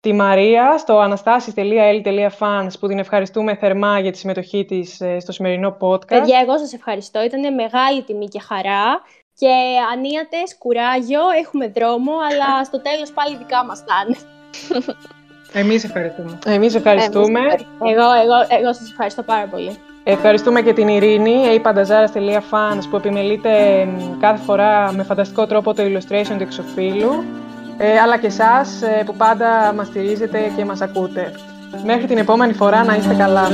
τη Μαρία στο anastasis.l.fans που την ευχαριστούμε θερμά για τη συμμετοχή της ε, στο σημερινό podcast. Παιδιά, εγώ σας ευχαριστώ. Ήταν μεγάλη τιμή και χαρά. Και ανίατες, κουράγιο, έχουμε δρόμο, αλλά στο τέλος πάλι δικά μας θα είναι. Εμείς ευχαριστούμε. Εμείς ευχαριστούμε. Εγώ, εγώ, εγώ σας ευχαριστώ πάρα πολύ. Ευχαριστούμε και την Ειρήνη, apandazara.fans, που επιμελείται κάθε φορά με φανταστικό τρόπο το illustration του εξοφίλου, ε, αλλά και εσάς ε, που πάντα μας στηρίζετε και μας ακούτε. Μέχρι την επόμενη φορά να είστε καλά.